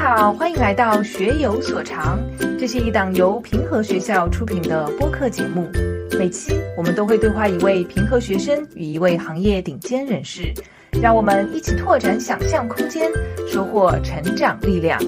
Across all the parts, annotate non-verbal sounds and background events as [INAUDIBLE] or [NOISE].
好，欢迎来到学有所长，这是一档由平和学校出品的播客节目。每期我们都会对话一位平和学生与一位行业顶尖人士，让我们一起拓展想象空间，收获成长力量。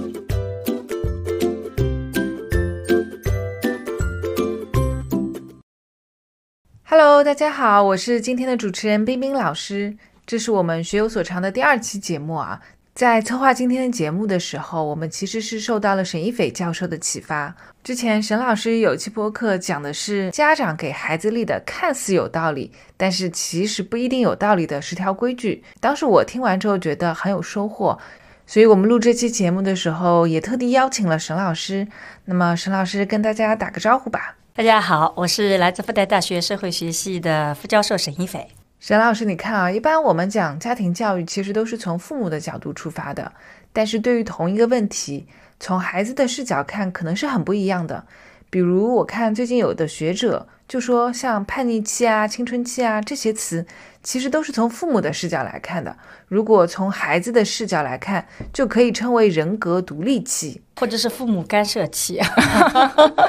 Hello，大家好，我是今天的主持人冰冰老师，这是我们学有所长的第二期节目啊。在策划今天的节目的时候，我们其实是受到了沈一斐教授的启发。之前沈老师有期播客讲的是家长给孩子立的看似有道理，但是其实不一定有道理的十条规矩。当时我听完之后觉得很有收获，所以我们录这期节目的时候也特地邀请了沈老师。那么沈老师跟大家打个招呼吧。大家好，我是来自复旦大学社会学系的副教授沈一斐。沈老师，你看啊，一般我们讲家庭教育，其实都是从父母的角度出发的，但是对于同一个问题，从孩子的视角看，可能是很不一样的。比如，我看最近有的学者就说，像叛逆期啊、青春期啊这些词，其实都是从父母的视角来看的。如果从孩子的视角来看，就可以称为人格独立期，或者是父母干涉期。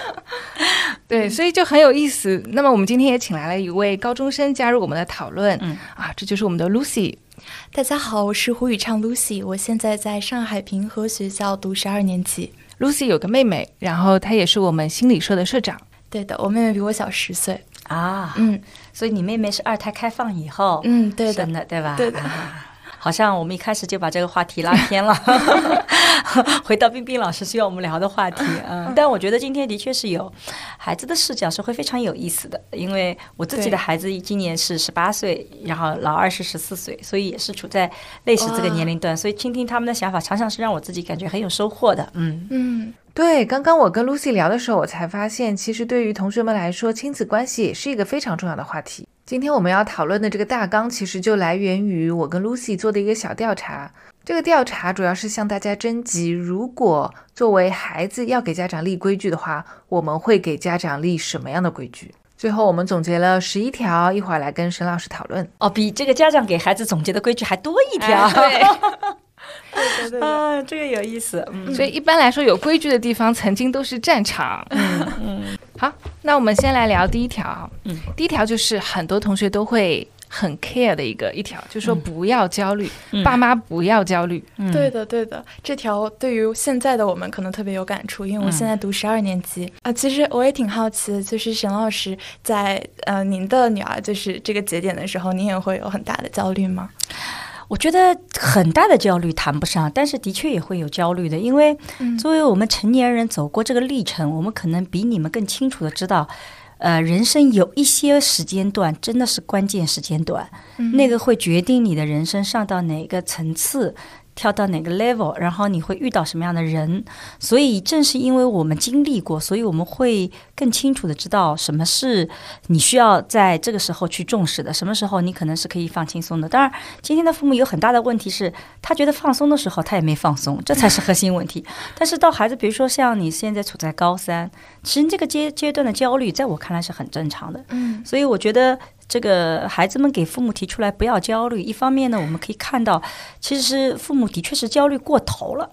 [LAUGHS] 对，所以就很有意思。那么我们今天也请来了一位高中生加入我们的讨论。嗯啊，这就是我们的 Lucy。大家好，我是胡宇畅 Lucy，我现在在上海平和学校读十二年级。Lucy 有个妹妹，然后她也是我们心理社的社长。对的，我妹妹比我小十岁啊。嗯，所以你妹妹是二胎开放以后嗯，对的，对吧？对的。好像我们一开始就把这个话题拉偏了，[LAUGHS] 回到冰冰老师需要我们聊的话题嗯，但我觉得今天的确是有孩子的视角是会非常有意思的，因为我自己的孩子今年是十八岁，然后老二是十四岁，所以也是处在类似这个年龄段，所以倾听他们的想法，常常是让我自己感觉很有收获的。嗯嗯，对，刚刚我跟 Lucy 聊的时候，我才发现，其实对于同学们来说，亲子关系也是一个非常重要的话题。今天我们要讨论的这个大纲，其实就来源于我跟 Lucy 做的一个小调查。这个调查主要是向大家征集，如果作为孩子要给家长立规矩的话，我们会给家长立什么样的规矩？最后我们总结了十一条，一会儿来跟沈老师讨论。哦，比这个家长给孩子总结的规矩还多一条。对。[LAUGHS] [LAUGHS] 对对对，啊，这个有意思。嗯，所以一般来说，有规矩的地方曾经都是战场。嗯嗯。好，那我们先来聊第一条。嗯，第一条就是很多同学都会很 care 的一个一条，就是说不要焦虑，爸妈不要焦虑。对的，对的，这条对于现在的我们可能特别有感触，因为我现在读十二年级啊。其实我也挺好奇的，就是沈老师在呃您的女儿就是这个节点的时候，您也会有很大的焦虑吗？我觉得很大的焦虑谈不上，但是的确也会有焦虑的，因为作为我们成年人走过这个历程，我们可能比你们更清楚的知道，呃，人生有一些时间段真的是关键时间段，那个会决定你的人生上到哪个层次。跳到哪个 level，然后你会遇到什么样的人？所以正是因为我们经历过，所以我们会更清楚的知道什么是你需要在这个时候去重视的，什么时候你可能是可以放轻松的。当然，今天的父母有很大的问题是，他觉得放松的时候他也没放松，这才是核心问题。[LAUGHS] 但是到孩子，比如说像你现在处在高三，其实这个阶阶段的焦虑，在我看来是很正常的。嗯，所以我觉得。这个孩子们给父母提出来不要焦虑，一方面呢，我们可以看到，其实父母的确是焦虑过头了。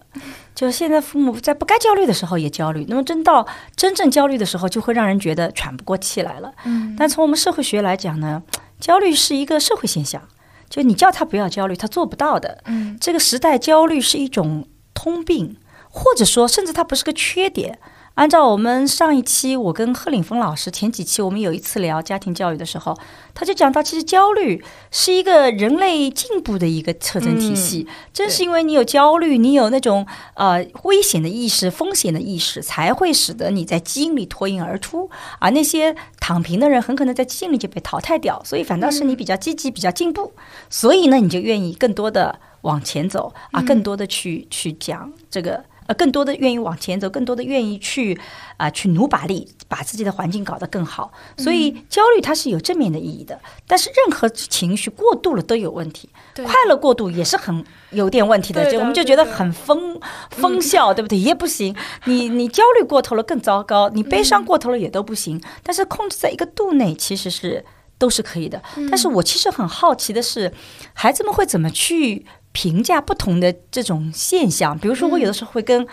就是现在父母在不该焦虑的时候也焦虑，那么真到真正焦虑的时候，就会让人觉得喘不过气来了。嗯。但从我们社会学来讲呢，焦虑是一个社会现象，就你叫他不要焦虑，他做不到的。嗯。这个时代焦虑是一种通病，或者说甚至它不是个缺点。按照我们上一期，我跟贺岭峰老师前几期，我们有一次聊家庭教育的时候，他就讲到，其实焦虑是一个人类进步的一个特征体系。正是因为你有焦虑，你有那种呃危险的意识、风险的意识，才会使得你在基因里脱颖而出。而那些躺平的人，很可能在基因里就被淘汰掉。所以反倒是你比较积极、比较进步，所以呢，你就愿意更多的往前走啊，更多的去去讲这个。呃，更多的愿意往前走，更多的愿意去啊，去努把力，把自己的环境搞得更好。所以焦虑它是有正面的意义的，但是任何情绪过度了都有问题。快乐过度也是很有点问题的，就我们就觉得很疯疯笑，对不对？也不行。你你焦虑过头了更糟糕，你悲伤过头了也都不行。但是控制在一个度内其实是都是可以的。但是我其实很好奇的是，孩子们会怎么去评价不同的这种现象。比如说，我有的时候会跟。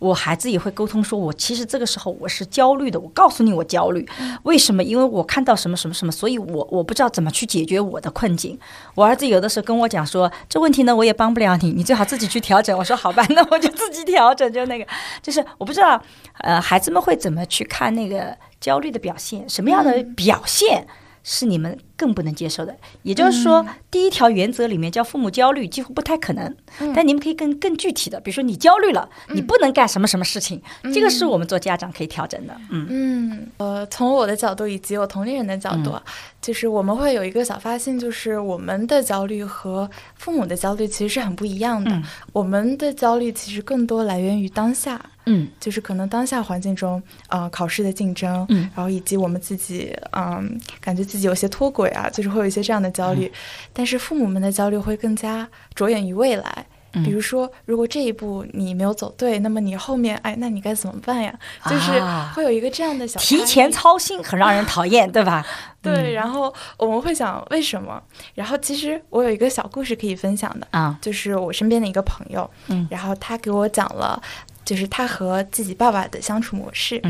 我孩子也会沟通，说我其实这个时候我是焦虑的。我告诉你，我焦虑，为什么？因为我看到什么什么什么，所以我我不知道怎么去解决我的困境。我儿子有的时候跟我讲说，这问题呢我也帮不了你，你最好自己去调整。我说好吧，那我就自己调整。就那个，[LAUGHS] 就是我不知道，呃，孩子们会怎么去看那个焦虑的表现，什么样的表现？是你们更不能接受的，也就是说，第一条原则里面叫父母焦虑几乎不太可能。但你们可以更更具体的，比如说你焦虑了，你不能干什么什么事情，这个是我们做家长可以调整的。嗯。嗯，呃，从我的角度以及我同龄人的角度，就是我们会有一个小发现，就是我们的焦虑和父母的焦虑其实是很不一样的。我们的焦虑其实更多来源于当下。嗯，就是可能当下环境中，呃，考试的竞争，嗯，然后以及我们自己，嗯，感觉自己有些脱轨啊，就是会有一些这样的焦虑。但是父母们的焦虑会更加着眼于未来，比如说，如果这一步你没有走对，那么你后面，哎，那你该怎么办呀？就是会有一个这样的小提前操心，很让人讨厌，对吧？[LAUGHS] 对，然后我们会想为什么？然后其实我有一个小故事可以分享的啊，就是我身边的一个朋友，嗯，然后他给我讲了。就是他和自己爸爸的相处模式，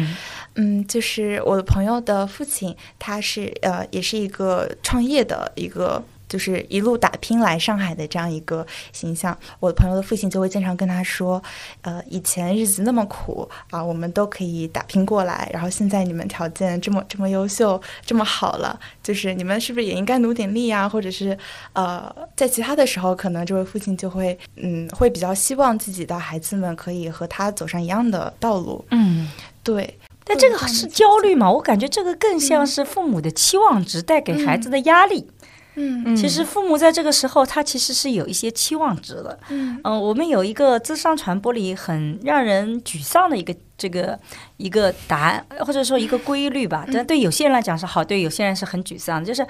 嗯，就是我的朋友的父亲，他是呃，也是一个创业的一个。就是一路打拼来上海的这样一个形象，我的朋友的父亲就会经常跟他说：“呃，以前日子那么苦啊，我们都可以打拼过来，然后现在你们条件这么这么优秀，这么好了，就是你们是不是也应该努点力啊？或者是呃，在其他的时候，可能这位父亲就会嗯，会比较希望自己的孩子们可以和他走上一样的道路。嗯，对。但这个是焦虑吗？我感觉这个更像是父母的期望值带给孩子的压力。”嗯，其实父母在这个时候，他其实是有一些期望值的。嗯，嗯，我们有一个智商传播里很让人沮丧的一个这个一个答案，或者说一个规律吧。但对有些人来讲是好，对有些人是很沮丧。就是，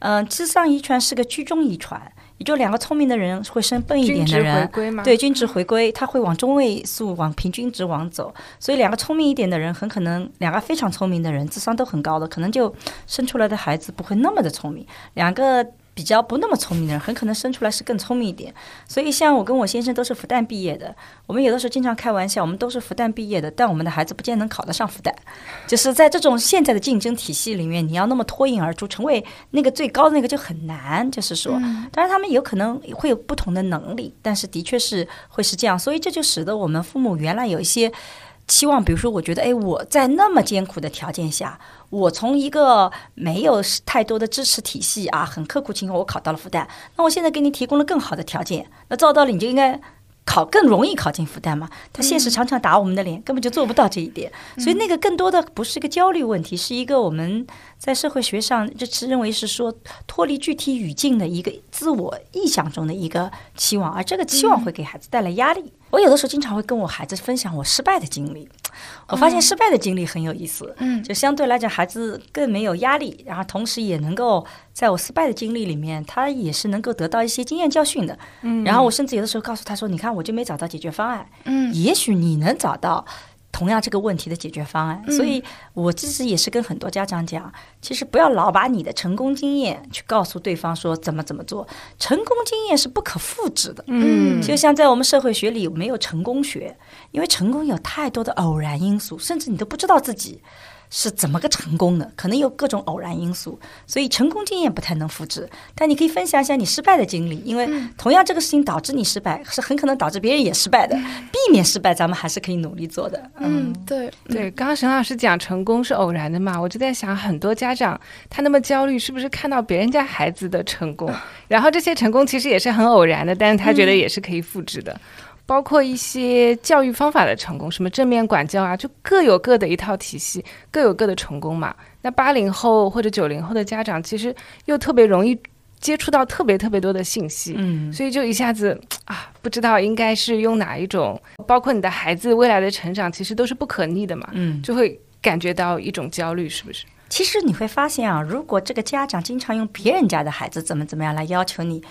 嗯，智商遗传是个居中遗传，也就两个聪明的人会生笨一点的人。对，均值回归，他会往中位数、往平均值往走。所以两个聪明一点的人，很可能两个非常聪明的人，智商都很高的，可能就生出来的孩子不会那么的聪明。两个。比较不那么聪明的人，很可能生出来是更聪明一点。所以，像我跟我先生都是复旦毕业的，我们有的时候经常开玩笑，我们都是复旦毕业的，但我们的孩子不见能考得上复旦。就是在这种现在的竞争体系里面，你要那么脱颖而出，成为那个最高的那个就很难。就是说，当然他们有可能会有不同的能力，但是的确是会是这样。所以这就使得我们父母原来有一些。期望，比如说，我觉得，哎，我在那么艰苦的条件下，我从一个没有太多的支持体系啊，很刻苦情况，我考到了复旦。那我现在给你提供了更好的条件，那照道理你就应该。考更容易考进复旦嘛？他现实常常打我们的脸，根本就做不到这一点。所以那个更多的不是一个焦虑问题，是一个我们在社会学上就是认为是说脱离具体语境的一个自我臆想中的一个期望，而这个期望会给孩子带来压力。我有的时候经常会跟我孩子分享我失败的经历。我发现失败的经历很有意思，嗯，就相对来讲孩子更没有压力，然后同时也能够在我失败的经历里面，他也是能够得到一些经验教训的，嗯，然后我甚至有的时候告诉他说，你看我就没找到解决方案，嗯，也许你能找到。同样这个问题的解决方案，所以我其实也是跟很多家长讲，其实不要老把你的成功经验去告诉对方说怎么怎么做，成功经验是不可复制的。嗯，就像在我们社会学里没有成功学，因为成功有太多的偶然因素，甚至你都不知道自己。是怎么个成功的？可能有各种偶然因素，所以成功经验不太能复制。但你可以分享一下你失败的经历，因为同样这个事情导致你失败，是很可能导致别人也失败的。避免失败，咱们还是可以努力做的。嗯，对对。刚刚沈老师讲成功是偶然的嘛，我就在想，很多家长他那么焦虑，是不是看到别人家孩子的成功，然后这些成功其实也是很偶然的，但是他觉得也是可以复制的。包括一些教育方法的成功，什么正面管教啊，就各有各的一套体系，各有各的成功嘛。那八零后或者九零后的家长，其实又特别容易接触到特别特别多的信息，嗯，所以就一下子啊，不知道应该是用哪一种。包括你的孩子未来的成长，其实都是不可逆的嘛，嗯，就会感觉到一种焦虑，是不是？其实你会发现啊，如果这个家长经常用别人家的孩子怎么怎么样来要求你，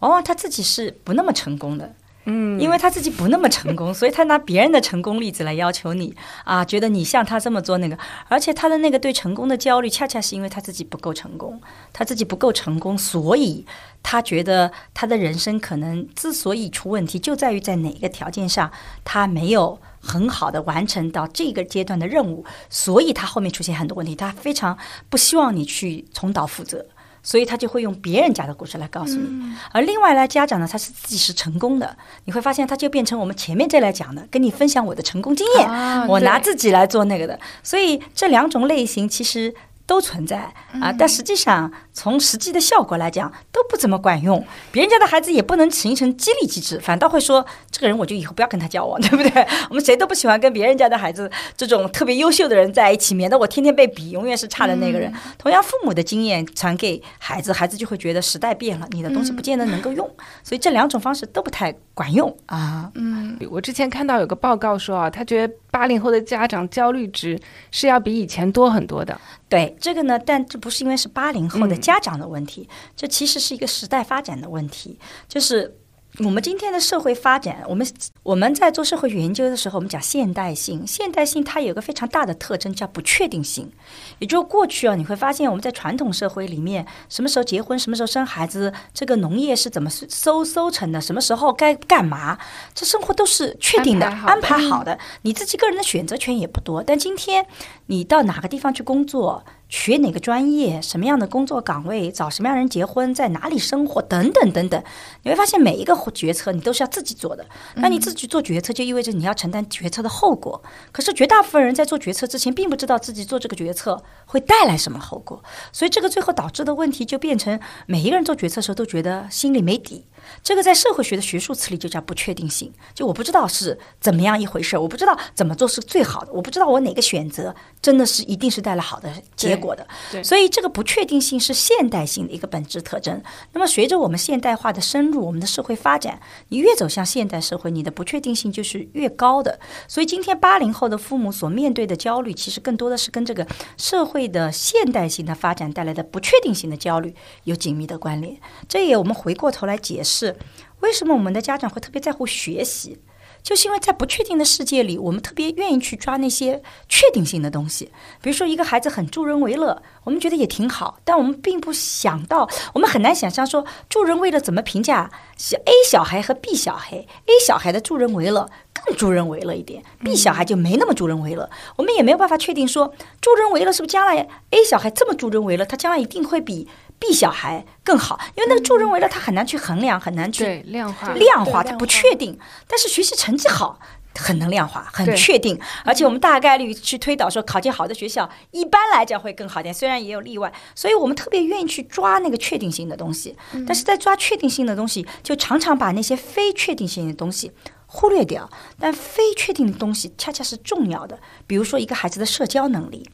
往往他自己是不那么成功的。嗯，因为他自己不那么成功，所以他拿别人的成功例子来要求你啊，觉得你像他这么做那个，而且他的那个对成功的焦虑，恰恰是因为他自己不够成功，他自己不够成功，所以他觉得他的人生可能之所以出问题，就在于在哪个条件上他没有很好的完成到这个阶段的任务，所以他后面出现很多问题，他非常不希望你去重蹈覆辙。所以他就会用别人家的故事来告诉你，而另外呢，家长呢，他是自己是成功的，你会发现他就变成我们前面这来讲的，跟你分享我的成功经验，我拿自己来做那个的，所以这两种类型其实。都存在啊，但实际上从实际的效果来讲都不怎么管用。别人家的孩子也不能形成激励机制，反倒会说这个人我就以后不要跟他交往，[LAUGHS] 对不对？我们谁都不喜欢跟别人家的孩子这种特别优秀的人在一起，免得我天天被比，永远是差的那个人。同样，父母的经验传给孩子，孩子就会觉得时代变了，你的东西不见得能够用。所以这两种方式都不太管用啊。嗯，我之前看到有个报告说啊，他觉得八零后的家长焦虑值是要比以前多很多的。对这个呢，但这不是因为是八零后的家长的问题，这其实是一个时代发展的问题，就是。我们今天的社会发展，我们我们在做社会学研究的时候，我们讲现代性。现代性它有个非常大的特征，叫不确定性。也就是过去啊，你会发现我们在传统社会里面，什么时候结婚，什么时候生孩子，这个农业是怎么收收成的，什么时候该干嘛，这生活都是确定的，安排好的。你自己个人的选择权也不多。但今天你到哪个地方去工作？学哪个专业，什么样的工作岗位，找什么样人结婚，在哪里生活，等等等等，你会发现每一个决策你都是要自己做的。那你自己做决策，就意味着你要承担决策的后果。可是绝大部分人在做决策之前，并不知道自己做这个决策会带来什么后果，所以这个最后导致的问题就变成每一个人做决策的时候都觉得心里没底。这个在社会学的学术词里就叫不确定性，就我不知道是怎么样一回事，我不知道怎么做是最好的，我不知道我哪个选择真的是一定是带来好的结果的。所以这个不确定性是现代性的一个本质特征。那么随着我们现代化的深入，我们的社会发展，你越走向现代社会，你的不确定性就是越高的。所以今天八零后的父母所面对的焦虑，其实更多的是跟这个社会的现代性的发展带来的不确定性的焦虑有紧密的关联。这也我们回过头来解释。是为什么我们的家长会特别在乎学习？就是因为在不确定的世界里，我们特别愿意去抓那些确定性的东西。比如说，一个孩子很助人为乐，我们觉得也挺好，但我们并不想到，我们很难想象说助人为乐怎么评价小 A 小孩和 B 小孩。A 小孩的助人为乐更助人为乐一点，B 小孩就没那么助人为乐。我们也没有办法确定说助人为乐是不是将来 A 小孩这么助人为乐，他将来一定会比。B 小孩更好，因为那个助人为乐，他很难去衡量，很难去量化，量化他不确定。但是学习成绩好，很能量化，很确定。而且我们大概率去推导说，考进好的学校，一般来讲会更好点，虽然也有例外。所以我们特别愿意去抓那个确定性的东西。但是在抓确定性的东西，就常常把那些非确定性的东西忽略掉。但非确定的东西恰恰是重要的。比如说一个孩子的社交能力，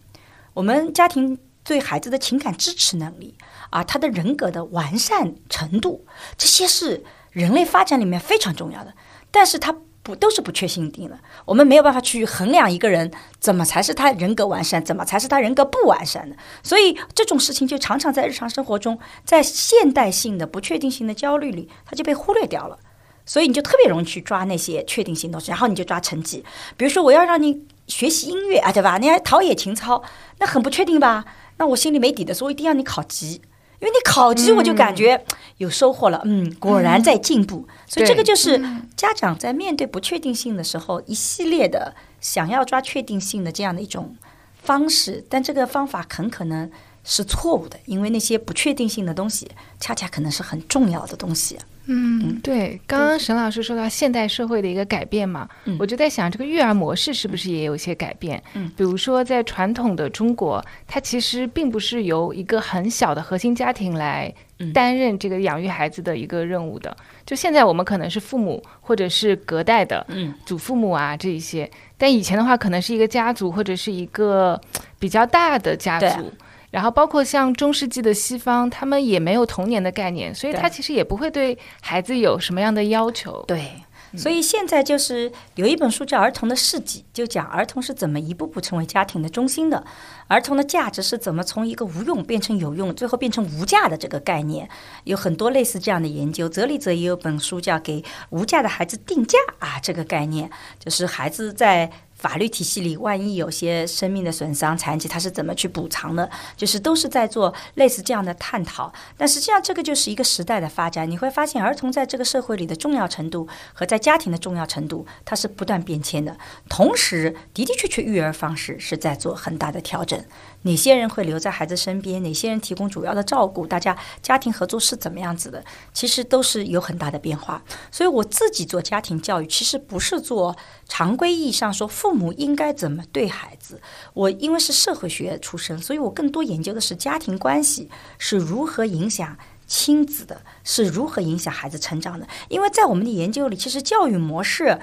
我们家庭对孩子的情感支持能力。啊，他的人格的完善程度，这些是人类发展里面非常重要的，但是他不都是不确定的。我们没有办法去衡量一个人怎么才是他人格完善，怎么才是他人格不完善的。所以这种事情就常常在日常生活中，在现代性的不确定性的焦虑里，它就被忽略掉了。所以你就特别容易去抓那些确定性东西，然后你就抓成绩。比如说，我要让你学习音乐啊，对吧？你还陶冶情操，那很不确定吧？那我心里没底的时候，一定要你考级。因为你考级，我就感觉有收获了，嗯，果然在进步。所以这个就是家长在面对不确定性的时候，一系列的想要抓确定性的这样的一种方式，但这个方法很可能是错误的，因为那些不确定性的东西，恰恰可能是很重要的东西。嗯，对，刚刚沈老师说到现代社会的一个改变嘛，我就在想，这个育儿模式是不是也有一些改变？嗯，比如说在传统的中国，它其实并不是由一个很小的核心家庭来担任这个养育孩子的一个任务的。就现在我们可能是父母或者是隔代的，嗯，祖父母啊这一些，但以前的话可能是一个家族或者是一个比较大的家族。然后包括像中世纪的西方，他们也没有童年的概念，所以他其实也不会对孩子有什么样的要求。对，所以现在就是有一本书叫《儿童的事迹》，就讲儿童是怎么一步步成为家庭的中心的，儿童的价值是怎么从一个无用变成有用，最后变成无价的这个概念。有很多类似这样的研究。泽里泽也有本书叫《给无价的孩子定价》啊，这个概念就是孩子在。法律体系里，万一有些生命的损伤、残疾，他是怎么去补偿的？就是都是在做类似这样的探讨。但实际上，这个就是一个时代的发展。你会发现，儿童在这个社会里的重要程度和在家庭的重要程度，它是不断变迁的。同时，的的确确，育儿方式是在做很大的调整。哪些人会留在孩子身边？哪些人提供主要的照顾？大家家庭合作是怎么样子的？其实都是有很大的变化。所以我自己做家庭教育，其实不是做常规意义上说父母应该怎么对孩子。我因为是社会学出身，所以我更多研究的是家庭关系是如何影响亲子的，是如何影响孩子成长的。因为在我们的研究里，其实教育模式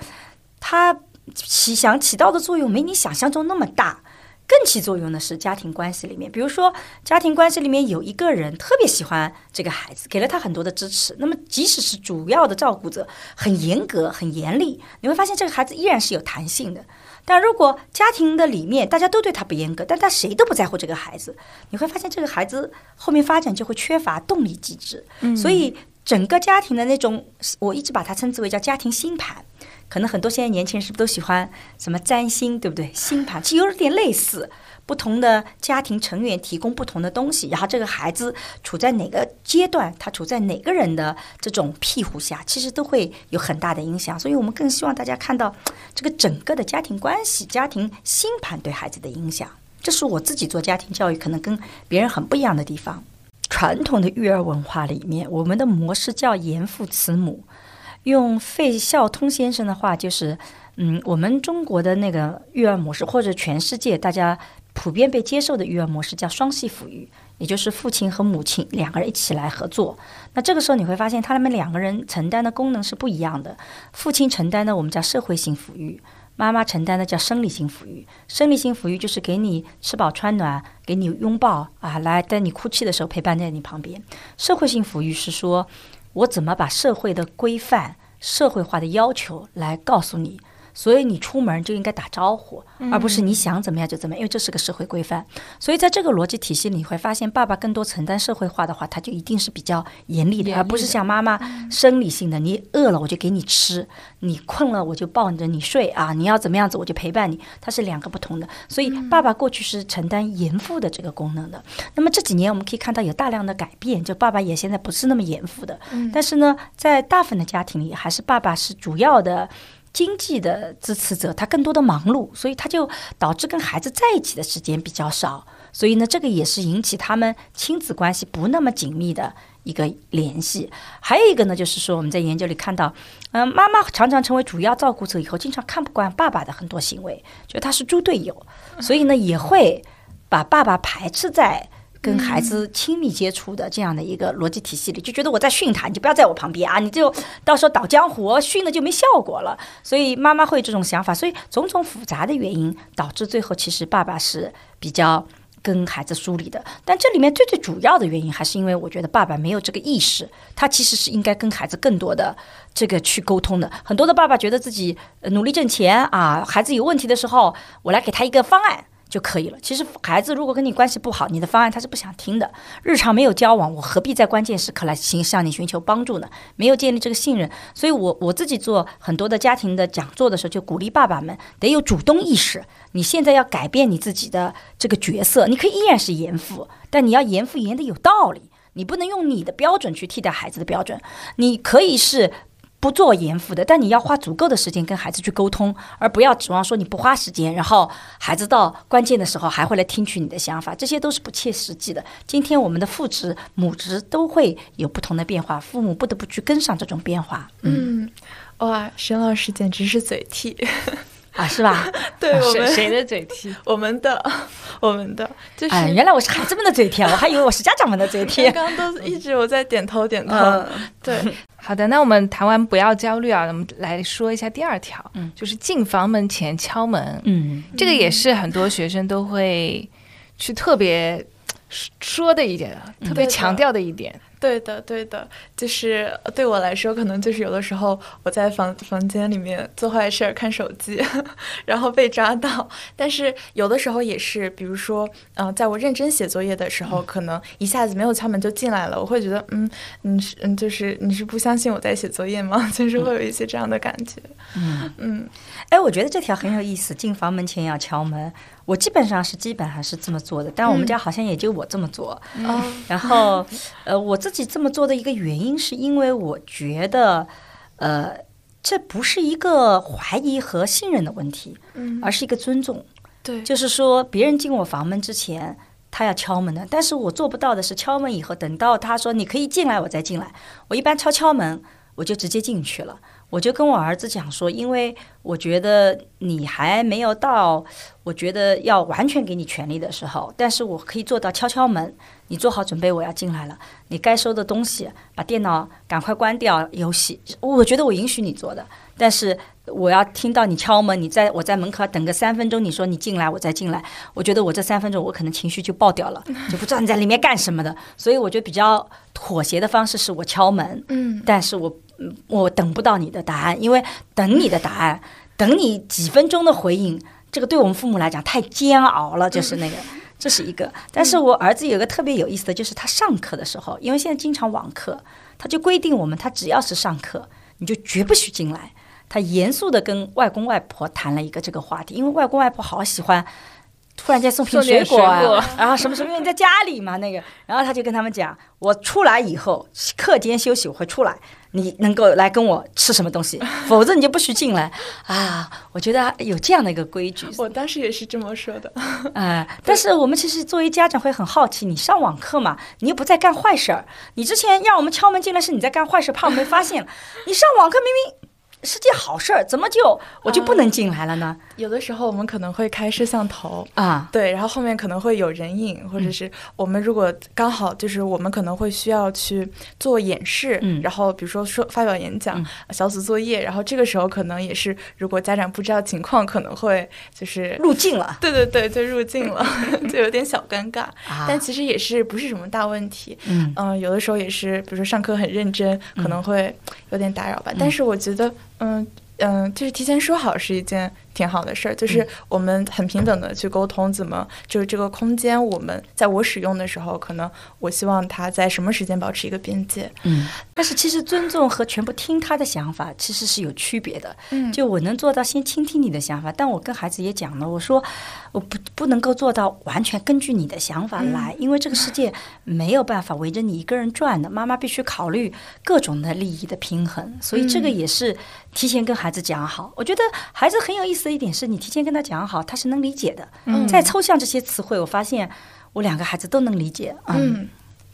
它起想起到的作用没你想象中那么大。更起作用的是家庭关系里面，比如说家庭关系里面有一个人特别喜欢这个孩子，给了他很多的支持。那么即使是主要的照顾者很严格、很严厉，你会发现这个孩子依然是有弹性的。但如果家庭的里面大家都对他不严格，但他谁都不在乎这个孩子，你会发现这个孩子后面发展就会缺乏动力机制。所以整个家庭的那种，我一直把它称之为叫家庭星盘。可能很多现在年轻人是不是都喜欢什么占星，对不对？星盘其实有点类似，不同的家庭成员提供不同的东西，然后这个孩子处在哪个阶段，他处在哪个人的这种庇护下，其实都会有很大的影响。所以我们更希望大家看到这个整个的家庭关系、家庭星盘对孩子的影响。这是我自己做家庭教育可能跟别人很不一样的地方。传统的育儿文化里面，我们的模式叫严父慈母。用费孝通先生的话，就是，嗯，我们中国的那个育儿模式，或者全世界大家普遍被接受的育儿模式，叫双系抚育，也就是父亲和母亲两个人一起来合作。那这个时候你会发现，他们两个人承担的功能是不一样的。父亲承担的我们叫社会性抚育，妈妈承担的叫生理性抚育。生理性抚育就是给你吃饱穿暖，给你拥抱啊，来在你哭泣的时候陪伴在你旁边。社会性抚育是说。我怎么把社会的规范、社会化的要求来告诉你？所以你出门就应该打招呼，而不是你想怎么样就怎么样，因为这是个社会规范。所以在这个逻辑体系里，你会发现爸爸更多承担社会化的话，他就一定是比较严厉的，而不是像妈妈生理性的，你饿了我就给你吃，你困了我就抱着你睡啊，你要怎么样子我就陪伴你，它是两个不同的。所以爸爸过去是承担严父的这个功能的。那么这几年我们可以看到有大量的改变，就爸爸也现在不是那么严父的，但是呢，在大部分的家庭里，还是爸爸是主要的。经济的支持者，他更多的忙碌，所以他就导致跟孩子在一起的时间比较少，所以呢，这个也是引起他们亲子关系不那么紧密的一个联系。还有一个呢，就是说我们在研究里看到，嗯，妈妈常常成为主要照顾者以后，经常看不惯爸爸的很多行为，觉得他是猪队友，所以呢，也会把爸爸排斥在。跟孩子亲密接触的这样的一个逻辑体系里，就觉得我在训他，你就不要在我旁边啊，你就到时候倒江湖，训了就没效果了。所以妈妈会有这种想法，所以种种复杂的原因导致最后其实爸爸是比较跟孩子疏离的。但这里面最最主要的原因，还是因为我觉得爸爸没有这个意识，他其实是应该跟孩子更多的这个去沟通的。很多的爸爸觉得自己努力挣钱啊，孩子有问题的时候，我来给他一个方案。就可以了。其实孩子如果跟你关系不好，你的方案他是不想听的。日常没有交往，我何必在关键时刻来寻向你寻求帮助呢？没有建立这个信任，所以我我自己做很多的家庭的讲座的时候，就鼓励爸爸们得有主动意识。你现在要改变你自己的这个角色，你可以依然是严父，但你要严父严的有道理，你不能用你的标准去替代孩子的标准。你可以是。不做严父的，但你要花足够的时间跟孩子去沟通，而不要指望说你不花时间，然后孩子到关键的时候还会来听取你的想法，这些都是不切实际的。今天我们的父职、母职都会有不同的变化，父母不得不去跟上这种变化。嗯，哇，沈老师简直是嘴替。啊，是吧？[LAUGHS] 对我们谁的嘴替？[LAUGHS] 我们的，我们的，就是原来我是孩子们的嘴替，我还以为我是家长们的嘴 [LAUGHS] 替。刚刚都一直我在点头点头。对，好的，那我们谈完不要焦虑啊，我们来说一下第二条，嗯，就是进房门前敲门。嗯，这个也是很多学生都会去特别说的一点，特别强调的一点。对的，对的，就是对我来说，可能就是有的时候我在房房间里面做坏事儿，看手机，[LAUGHS] 然后被抓到。但是有的时候也是，比如说，嗯，在我认真写作业的时候，可能一下子没有敲门就进来了，我会觉得，嗯，你是，嗯，就是你是不相信我在写作业吗？[LAUGHS] 就是会有一些这样的感觉。嗯嗯，哎，我觉得这条很有意思，进房门前要敲门。我基本上是基本上是这么做的，但我们家好像也就我这么做。[LAUGHS] 然后，呃，我自己这么做的一个原因，是因为我觉得，呃，这不是一个怀疑和信任的问题，而是一个尊重。对，就是说，别人进我房门之前，他要敲门的，但是我做不到的是敲门以后，等到他说你可以进来，我再进来。我一般敲敲门，我就直接进去了。我就跟我儿子讲说，因为我觉得你还没有到，我觉得要完全给你权利的时候，但是我可以做到敲敲门，你做好准备，我要进来了。你该收的东西，把电脑赶快关掉，游戏，我觉得我允许你做的，但是我要听到你敲门，你在我在门口等个三分钟，你说你进来，我再进来，我觉得我这三分钟我可能情绪就爆掉了，就不知道你在里面干什么的，所以我觉得比较妥协的方式是我敲门，嗯，但是我。我等不到你的答案，因为等你的答案，等你几分钟的回应，这个对我们父母来讲太煎熬了，就是那个，[LAUGHS] 这是一个。但是我儿子有个特别有意思的就是他上课的时候，因为现在经常网课，他就规定我们，他只要是上课，你就绝不许进来。他严肃的跟外公外婆谈了一个这个话题，因为外公外婆好喜欢。突然间送瓶水果啊，然后什么什么，因为你在家里嘛，那个，然后他就跟他们讲，我出来以后，课间休息我会出来，你能够来跟我吃什么东西，否则你就不许进来啊。我觉得有这样的一个规矩，我当时也是这么说的。哎，[LAUGHS] 但是我们其实作为家长会很好奇，你上网课嘛，你又不在干坏事儿，你之前让我们敲门进来是你在干坏事，怕我们发现，你上网课明明。是件好事儿，怎么就我就不能进来了呢？有的时候我们可能会开摄像头啊，对，然后后面可能会有人影，或者是我们如果刚好就是我们可能会需要去做演示，嗯，然后比如说说发表演讲、小组作业，然后这个时候可能也是如果家长不知道情况，可能会就是入镜了，对对对，就入镜了，[LAUGHS] 就有点小尴尬，但其实也是不是什么大问题，嗯。嗯，有的时候也是，比如说上课很认真，可能会有点打扰吧，但是我觉得。嗯嗯，就是提前说好是一件。挺好的事儿，就是我们很平等的去沟通，怎么就是这个空间，我们在我使用的时候，可能我希望他在什么时间保持一个边界。嗯，但是其实尊重和全部听他的想法其实是有区别的。嗯，就我能做到先倾听你的想法，但我跟孩子也讲了，我说我不不能够做到完全根据你的想法来，因为这个世界没有办法围着你一个人转的，妈妈必须考虑各种的利益的平衡，所以这个也是提前跟孩子讲好。我觉得孩子很有意思。一点是你提前跟他讲好，他是能理解的。嗯，再抽象这些词汇，我发现我两个孩子都能理解。嗯，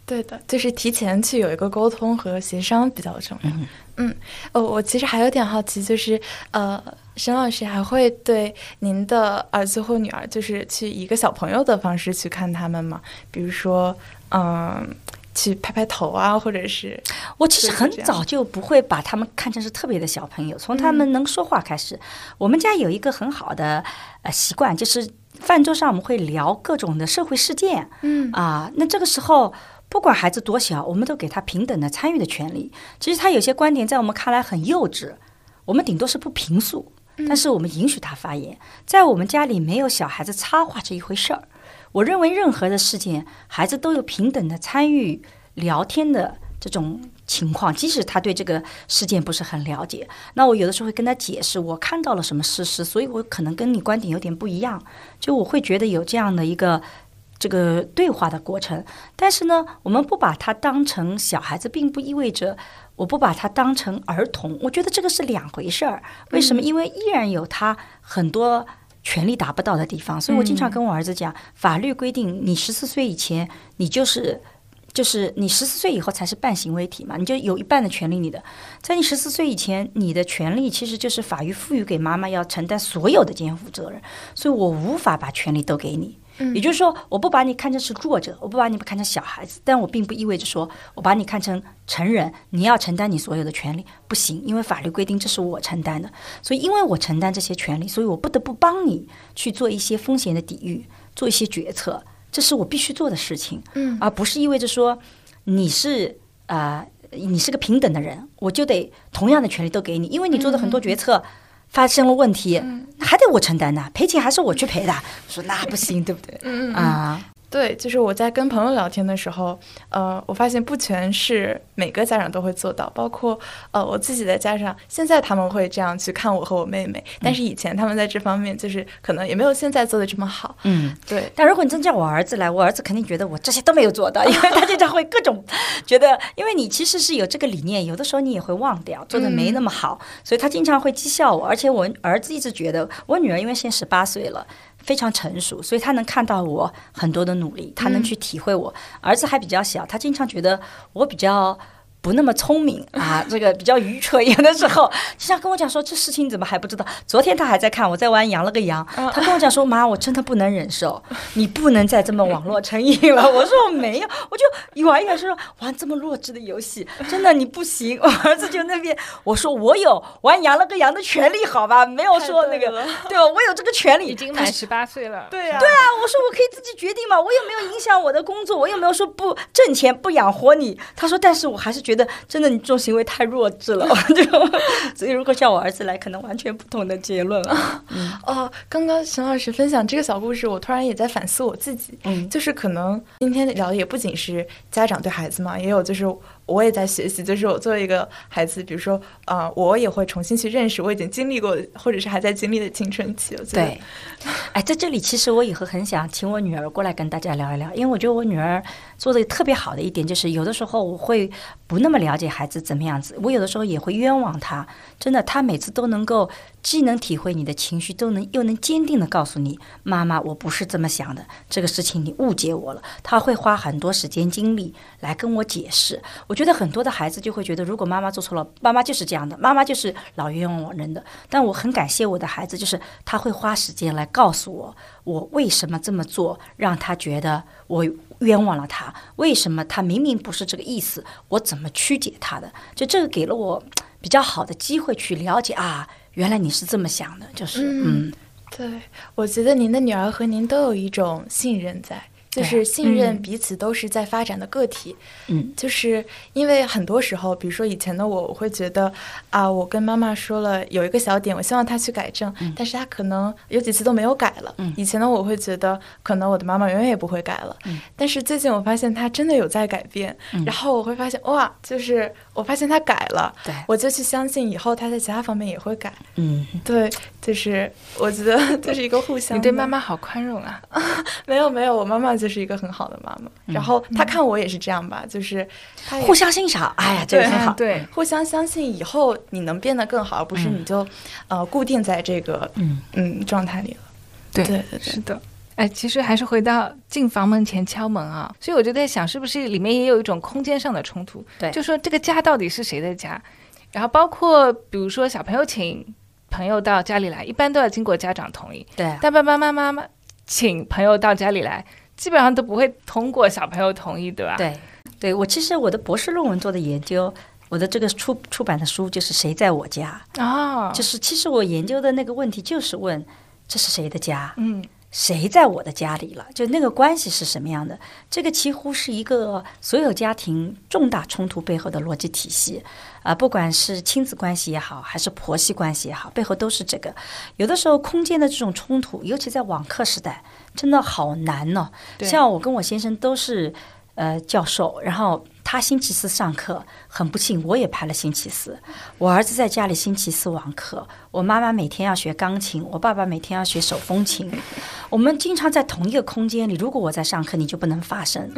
对的，就是提前去有一个沟通和协商比较重要。嗯，哦，我其实还有点好奇，就是呃，沈老师还会对您的儿子或女儿，就是去一个小朋友的方式去看他们吗？比如说，嗯。去拍拍头啊，或者是我其实很早就不会把他们看成是特别的小朋友，从他们能说话开始。我们家有一个很好的呃习惯，就是饭桌上我们会聊各种的社会事件。嗯啊，那这个时候不管孩子多小，我们都给他平等的参与的权利。其实他有些观点在我们看来很幼稚，我们顶多是不平素，但是我们允许他发言。在我们家里没有小孩子插话这一回事儿。我认为任何的事件，孩子都有平等的参与聊天的这种情况，即使他对这个事件不是很了解。那我有的时候会跟他解释，我看到了什么事实，所以我可能跟你观点有点不一样。就我会觉得有这样的一个这个对话的过程。但是呢，我们不把他当成小孩子，并不意味着我不把他当成儿童。我觉得这个是两回事儿。为什么？因为依然有他很多。权利达不到的地方，所以我经常跟我儿子讲，法律规定你十四岁以前，你就是就是你十四岁以后才是半行为体嘛，你就有一半的权利。你的在你十四岁以前，你的权利其实就是法律赋予给妈妈要承担所有的监护责任，所以我无法把权利都给你。也就是说，我不把你看成是弱者，我不把你看成小孩子，但我并不意味着说我把你看成成人，你要承担你所有的权利，不行，因为法律规定这是我承担的，所以因为我承担这些权利，所以我不得不帮你去做一些风险的抵御，做一些决策，这是我必须做的事情，嗯，而不是意味着说你是啊、你是个平等的人，我就得同样的权利都给你，因为你做的很多决策。发生了问题，还得我承担的，赔钱还是我去赔的。我说那不行，对不对？啊，对，就是我在跟朋友聊天的时候，呃，我发现不全是每个家长都会做到，包括呃我自己的家长，现在他们会这样去看我和我妹妹，但是以前他们在这方面就是可能也没有现在做的这么好。嗯，对，但如果你真叫我儿子来，我儿子肯定觉得我这些都没有做到，因为他经常会各种觉得，因为你其实是有这个理念，有的时候你也会忘掉，做的没那么好，所以他经常会讥笑我。而且我儿子一直觉得，我女儿因为现在十八岁了。非常成熟，所以他能看到我很多的努力，他能去体会我。儿子还比较小，他经常觉得我比较不那么聪明啊，[LAUGHS] 这个比较愚蠢。有的时候经常跟我讲说，这事情怎么还不知道？昨天他还在看我在玩羊了个羊，他跟我讲说，妈，我真的不能忍受，[LAUGHS] 你不能再这么网络成瘾了。我说我没有，我就玩一玩说玩这么弱智的游戏，真的你不行。[LAUGHS] 我儿子就那边，我说我有玩羊了个羊的权利，好吧？没有说那个，对吧？我有这个权利，已经满十八岁了。对啊、对啊，我说我可以自己决定嘛，我又没有影响我的工作，我又没有说不挣钱不养活你。他说，但是我还是觉得真的你这种行为太弱智了，[LAUGHS] 就所以如果叫我儿子来，可能完全不同的结论啊。[LAUGHS] 哦，刚刚沈老师分享这个小故事，我突然也在反思我自己，嗯就是可能今天聊的也不仅是家长对孩子嘛，也有就是我也在学习，就是我作为一个孩子，比如说呃，我也会重新去认识我已经经历过或者是还在经历的青春期。对，哎，在这里其实我以后很想请我女儿过来跟大家聊一聊，因为我觉得我女儿做的特别好的一点就是，有的时候我会不那么了解孩子怎么样子，我有的时候也会冤枉她。真的，她每次都能够既能体会你的情绪，都能又能坚定的告诉你，妈妈，我不是这么想的，这个事情你误解我了。他会花很多时间精力来跟我解释。我觉得很多的孩子就会觉得，如果妈妈做错了，妈妈就是这样的，妈妈就是老冤枉人的。但我很感谢我的孩子，就是他会花时间来告诉我，我为什么这么做，让他觉得我冤枉了他，为什么他明明不是这个意思，我怎么曲解他的？就这个给了我比较好的机会去了解啊，原来你是这么想的，就是嗯对，我觉得您的女儿和您都有一种信任在。就是信任嗯。彼此都是在发展的个体，嗯，就是因为很多时候，比如说以前的我，我会觉得啊，我跟妈妈说了有一个小点，我希望她去改正，但是她可能有几次都没有改了。嗯。以前的我会觉得，可能我的妈妈永远也不会改了，嗯。但是最近我发现她真的有在改变，嗯。然后我会发现哇，就是我发现他改了，对，我就去相信以后他在其他方面也会改。嗯，对，就是我觉得 [LAUGHS] 这是一个互相。你对妈妈好宽容啊！[LAUGHS] 没有没有，我妈妈就是一个很好的妈妈，然后她看我也是这样吧，就是她互相欣赏，哎呀，这个对很好，对，互相相信，以后你能变得更好，而不是你就、呃固定在这个嗯嗯状态里了。对对对对是的。哎，其实还是回到进房门前敲门啊，所以我就在想，是不是里面也有一种空间上的冲突？对就说这个家到底是谁的家？然后包括比如说小朋友请朋友到家里来，一般都要经过家长同意，对，但爸爸妈妈妈请朋友到家里来，基本上都不会通过小朋友同意，对吧？对，对我其实我的博士论文做的研究，我的这个出出版的书就是谁在我家，哦，就是其实我研究的那个问题就是问这是谁的家，嗯谁在我的家里了，就那个关系是什么样的？这个几乎是一个所有家庭重大冲突背后的逻辑体系啊、不管是亲子关系也好，还是婆媳关系也好，背后都是这个。有的时候空间的这种冲突，尤其在网课时代，真的好难哦。像我跟我先生都是呃教授，然后他星期四上课，很不幸我也排了星期四。我儿子在家里星期四网课，我妈妈每天要学钢琴，我爸爸每天要学手风琴。我们经常在同一个空间里，如果我在上课，你就不能发声。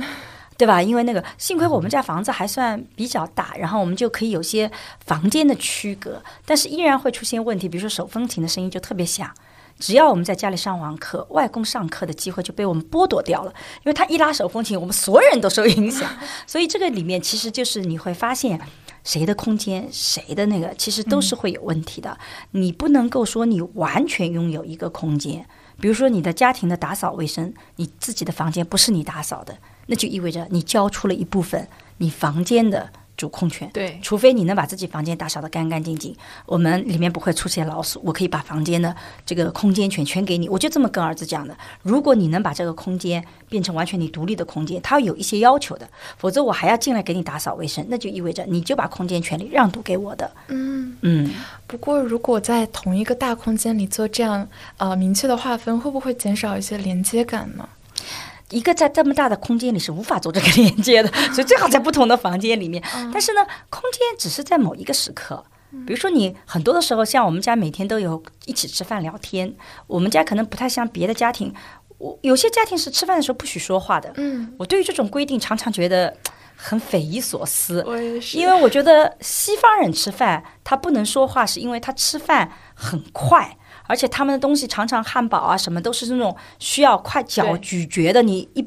对吧？因为那个，幸亏我们家房子还算比较大，然后我们就可以有些房间的区隔，但是依然会出现问题，比如说手风琴的声音就特别响。只要我们在家里上网课，外公上课的机会就被我们剥夺掉了，因为他一拉手风琴，我们所有人都受影响。[LAUGHS] 所以这个里面其实就是你会发现，谁的空间，谁的那个，其实都是会有问题的。你不能够说你完全拥有一个空间，比如说你的家庭的打扫卫生，你自己的房间不是你打扫的，那就意味着你交出了一部分你房间的主控权。对，除非你能把自己房间打扫得干干净净，我们里面不会出现老鼠，我可以把房间的这个空间权全给你。我就这么跟儿子讲的。如果你能把这个空间变成完全你独立的空间，他有一些要求的，否则我还要进来给你打扫卫生，那就意味着你就把空间权利让渡给我的。嗯嗯，不过如果在同一个大空间里做这样呃明确的划分，会不会减少一些连接感呢？一个在这么大的空间里是无法做这个连接的，[LAUGHS] 所以最好在不同的房间里面。但是呢，空间只是在某一个时刻，比如说你很多的时候，像我们家每天都有一起吃饭聊天，我们家可能不太像别的家庭，我有些家庭是吃饭的时候不许说话的。嗯，我对于这种规定常常觉得很匪夷所思。我也是，因为我觉得西方人吃饭他不能说话，是因为他吃饭很快，而且他们的东西常常汉堡啊什么都是那种需要快嚼咀嚼的。你一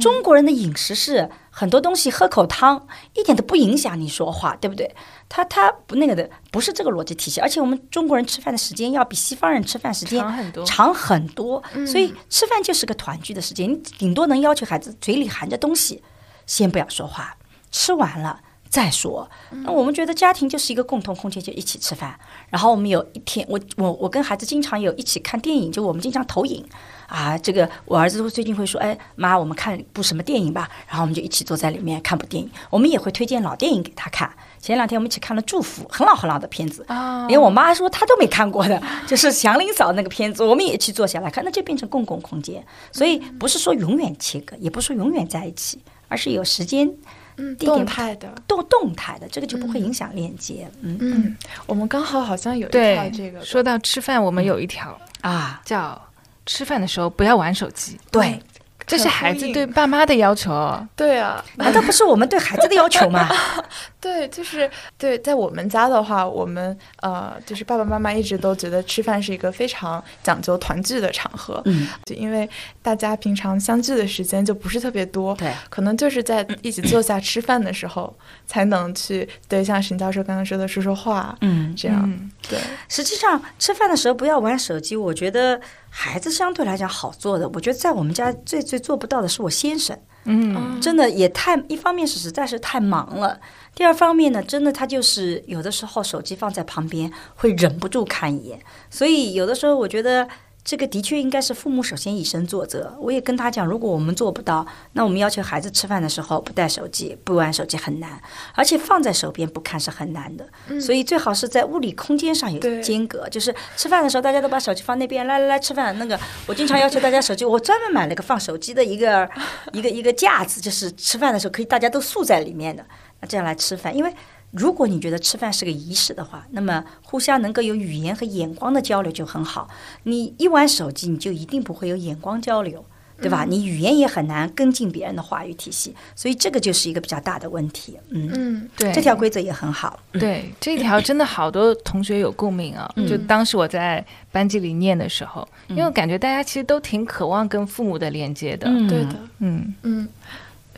中国人的饮食是很多东西喝口汤一点都不影响你说话，对不对？他他不那个的，不是这个逻辑体系。而且我们中国人吃饭的时间要比西方人吃饭时间长很多。长很多，所以吃饭就是个团聚的时间。你顶多能要求孩子嘴里含着东西，先不要说话，吃完了再说。那我们觉得家庭就是一个共同空间，就一起吃饭。然后我们有一天，我我我跟孩子经常有一起看电影，就我们经常投影啊。这个我儿子最近会说：“哎，妈，我们看部什么电影吧。”然后我们就一起坐在里面看部电影。我们也会推荐老电影给他看。前两天我们一起看了《祝福》，很老很老的片子。啊连我妈说她都没看过的，[LAUGHS] 就是祥林嫂那个片子，我们也去坐下来看，那就变成公共空间。所以不是说永远切割，也不是说永远在一起，而是有时间嗯动态的。动动态的，这个就不会影响链接。嗯嗯，我们刚好好像有一条对这个，说到吃饭，我们有一条啊，叫吃饭的时候不要玩手机，对，这是孩子对爸妈的要求哦。对啊，难道不是我们对孩子的要求吗？[LAUGHS] 对，就是对，在我们家的话，我们呃，就是爸爸妈妈一直都觉得吃饭是一个非常讲究团聚的场合，嗯，就因为大家平常相聚的时间就不是特别多，对，可能就是在一起坐下吃饭的时候，才能去对像沈教授刚刚说的说说话，嗯，这样、嗯对，实际上吃饭的时候不要玩手机，我觉得孩子相对来讲好做的。我觉得在我们家最最做不到的是我先生。嗯，真的也太，一方面是实在是太忙了，第二方面呢，真的他就是有的时候手机放在旁边会忍不住看一眼，所以有的时候我觉得这个的确应该是父母首先以身作则。我也跟他讲，如果我们做不到，那我们要求孩子吃饭的时候不带手机、不玩手机很难，而且放在手边不看是很难的。所以最好是在物理空间上有对间隔，就是吃饭的时候大家都把手机放那边，来来来吃饭。那个我经常要求大家手机，我专门买了个放手机的一个一个一个架子，就是吃饭的时候可以大家都竖在里面的，那这样来吃饭。因为如果你觉得吃饭是个仪式的话，那么互相能够有语言和眼光的交流就很好。你一玩手机，你就一定不会有眼光交流。对吧？你语言也很难跟进别人的话语体系，所以这个就是一个比较大的问题。嗯，嗯，对，这条规则也很好。对这条真的好多同学有共鸣啊！就当时我在班级里念的时候，因为我感觉大家其实都挺渴望跟父母的连接的。嗯对的，嗯，嗯，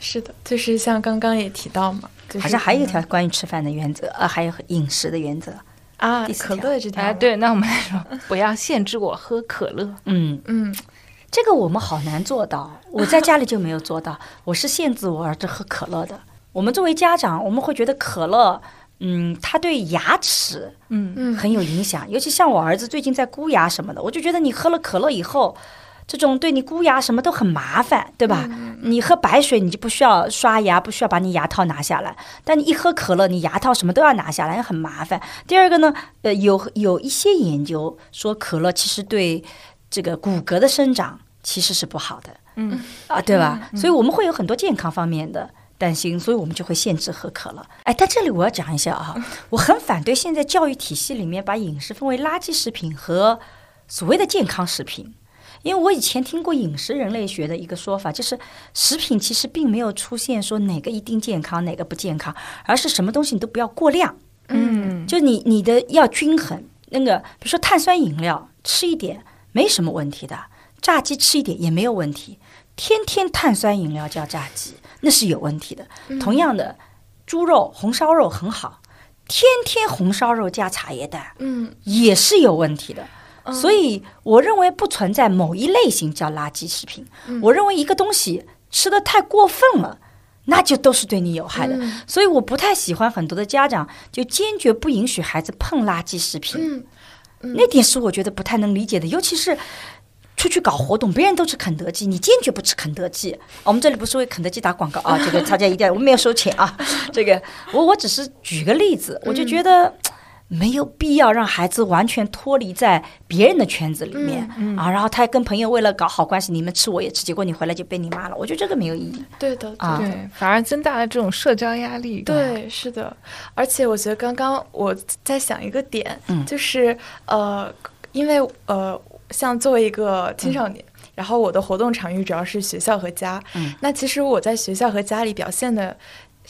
是的，就是像刚刚也提到嘛，就是好像还有一条关于吃饭的原则，呃，还有饮食的原则。啊，可乐这条吗，对，那我们来说，不要限制我喝可乐。嗯，嗯，这个我们好难做到，我在家里就没有做到。我是限制我儿子喝可乐的。我们作为家长，我们会觉得可乐，嗯，它对牙齿嗯嗯很有影响。尤其像我儿子最近在箍牙什么的，我就觉得你喝了可乐以后，这种对你箍牙什么都很麻烦，对吧？你喝白水，你就不需要刷牙，不需要把你牙套拿下来。但你一喝可乐，你牙套什么都要拿下来，很麻烦。第二个呢，呃，有有一些研究说可乐其实对这个骨骼的生长其实是不好的。嗯啊，对吧？所以我们会有很多健康方面的担心，所以我们就会限制喝可乐。哎，但这里我要讲一下啊，我很反对现在教育体系里面把饮食分为垃圾食品和所谓的健康食品。因为我以前听过饮食人类学的一个说法，就是食品其实并没有出现说哪个一定健康，哪个不健康，而是什么东西你都不要过量，嗯，就你你的要均衡。那个比如说碳酸饮料吃一点没什么问题的，炸鸡吃一点也没有问题。天天碳酸饮料叫炸鸡，那是有问题的。同样的，猪肉红烧肉很好，天天红烧肉加茶叶蛋嗯也是有问题的。所以我认为不存在某一类型叫垃圾食品。我认为一个东西吃的太过分了，那就都是对你有害的。所以我不太喜欢很多的家长就坚决不允许孩子碰垃圾食品，那点是我觉得不太能理解的，尤其是。出去搞活动，别人都吃肯德基，你坚决不吃肯德基。我们这里不是为肯德基打广告啊，这个大家一定要，我们没有收钱啊。这个我我只是举个例子，我就觉得没有必要让孩子完全脱离在别人的圈子里面啊。然后他跟朋友为了搞好关系，你们吃我也吃，结果你回来就被你骂了。我觉得这个没有意义。对的啊，对，反而增大了这种社交压力。对，是的。而且我觉得刚刚我在想一个点，就是呃，因为呃。像作为一个青少年，然后我的活动场域主要是学校和家。嗯，那其实我在学校和家里表现的。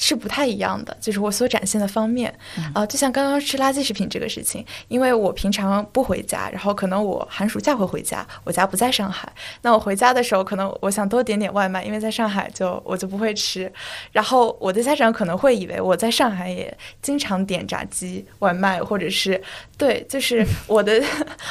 是不太一样的，就是我所展现的方面，啊，就像刚刚吃垃圾食品这个事情，因为我平常不回家，然后可能我寒暑假会回家，我家不在上海，那我回家的时候，可能我想多点点外卖，因为在上海就我就不会吃，然后我的家长可能会以为我在上海也经常点炸鸡外卖，或者是对，就是 [LAUGHS] 我的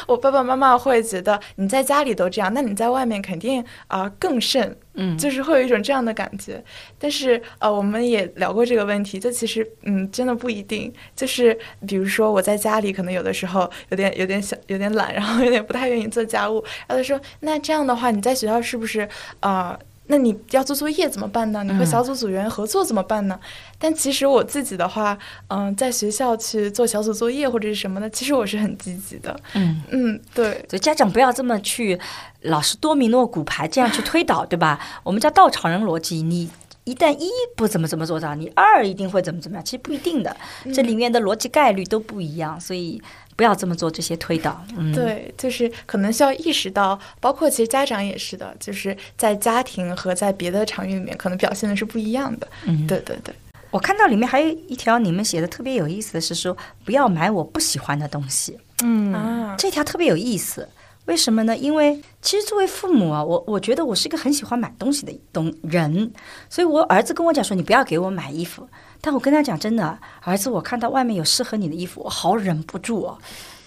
我爸爸妈妈会觉得你在家里都这样，那你在外面肯定啊更甚。嗯，就是会有一种这样的感觉，但是呃，我们也聊过这个问题，就其实嗯，真的不一定。就是比如说我在家里，可能有的时候有点有点小有点懒，然后有点不太愿意做家务。然后他说，那这样的话，你在学校是不是啊？那你要做作业怎么办呢？你和小组组员合作怎么办呢？但其实我自己的话，嗯，在学校去做小组作业或者是什么的，其实我是很积极的。嗯嗯，对，所以家长不要这么去，老是多米诺骨牌这样去推导，对吧？我们叫稻草人逻辑，你一旦一不怎么怎么做到，你二一定会怎么怎么样，其实不一定的，这里面的逻辑概率都不一样，所以。不要这么做这些推导，对，就是可能需要意识到，包括其实家长也是的，就是在家庭和在别的场域里面，可能表现的是不一样的。嗯，对对对。我看到里面还有一条你们写的特别有意思的是说，不要买我不喜欢的东西。嗯啊，这条特别有意思，为什么呢？因为其实作为父母啊，我我觉得我是一个很喜欢买东西的东人，所以我儿子跟我讲说，你不要给我买衣服。但我跟他讲，真的，儿子，我看到外面有适合你的衣服，我好忍不住哦，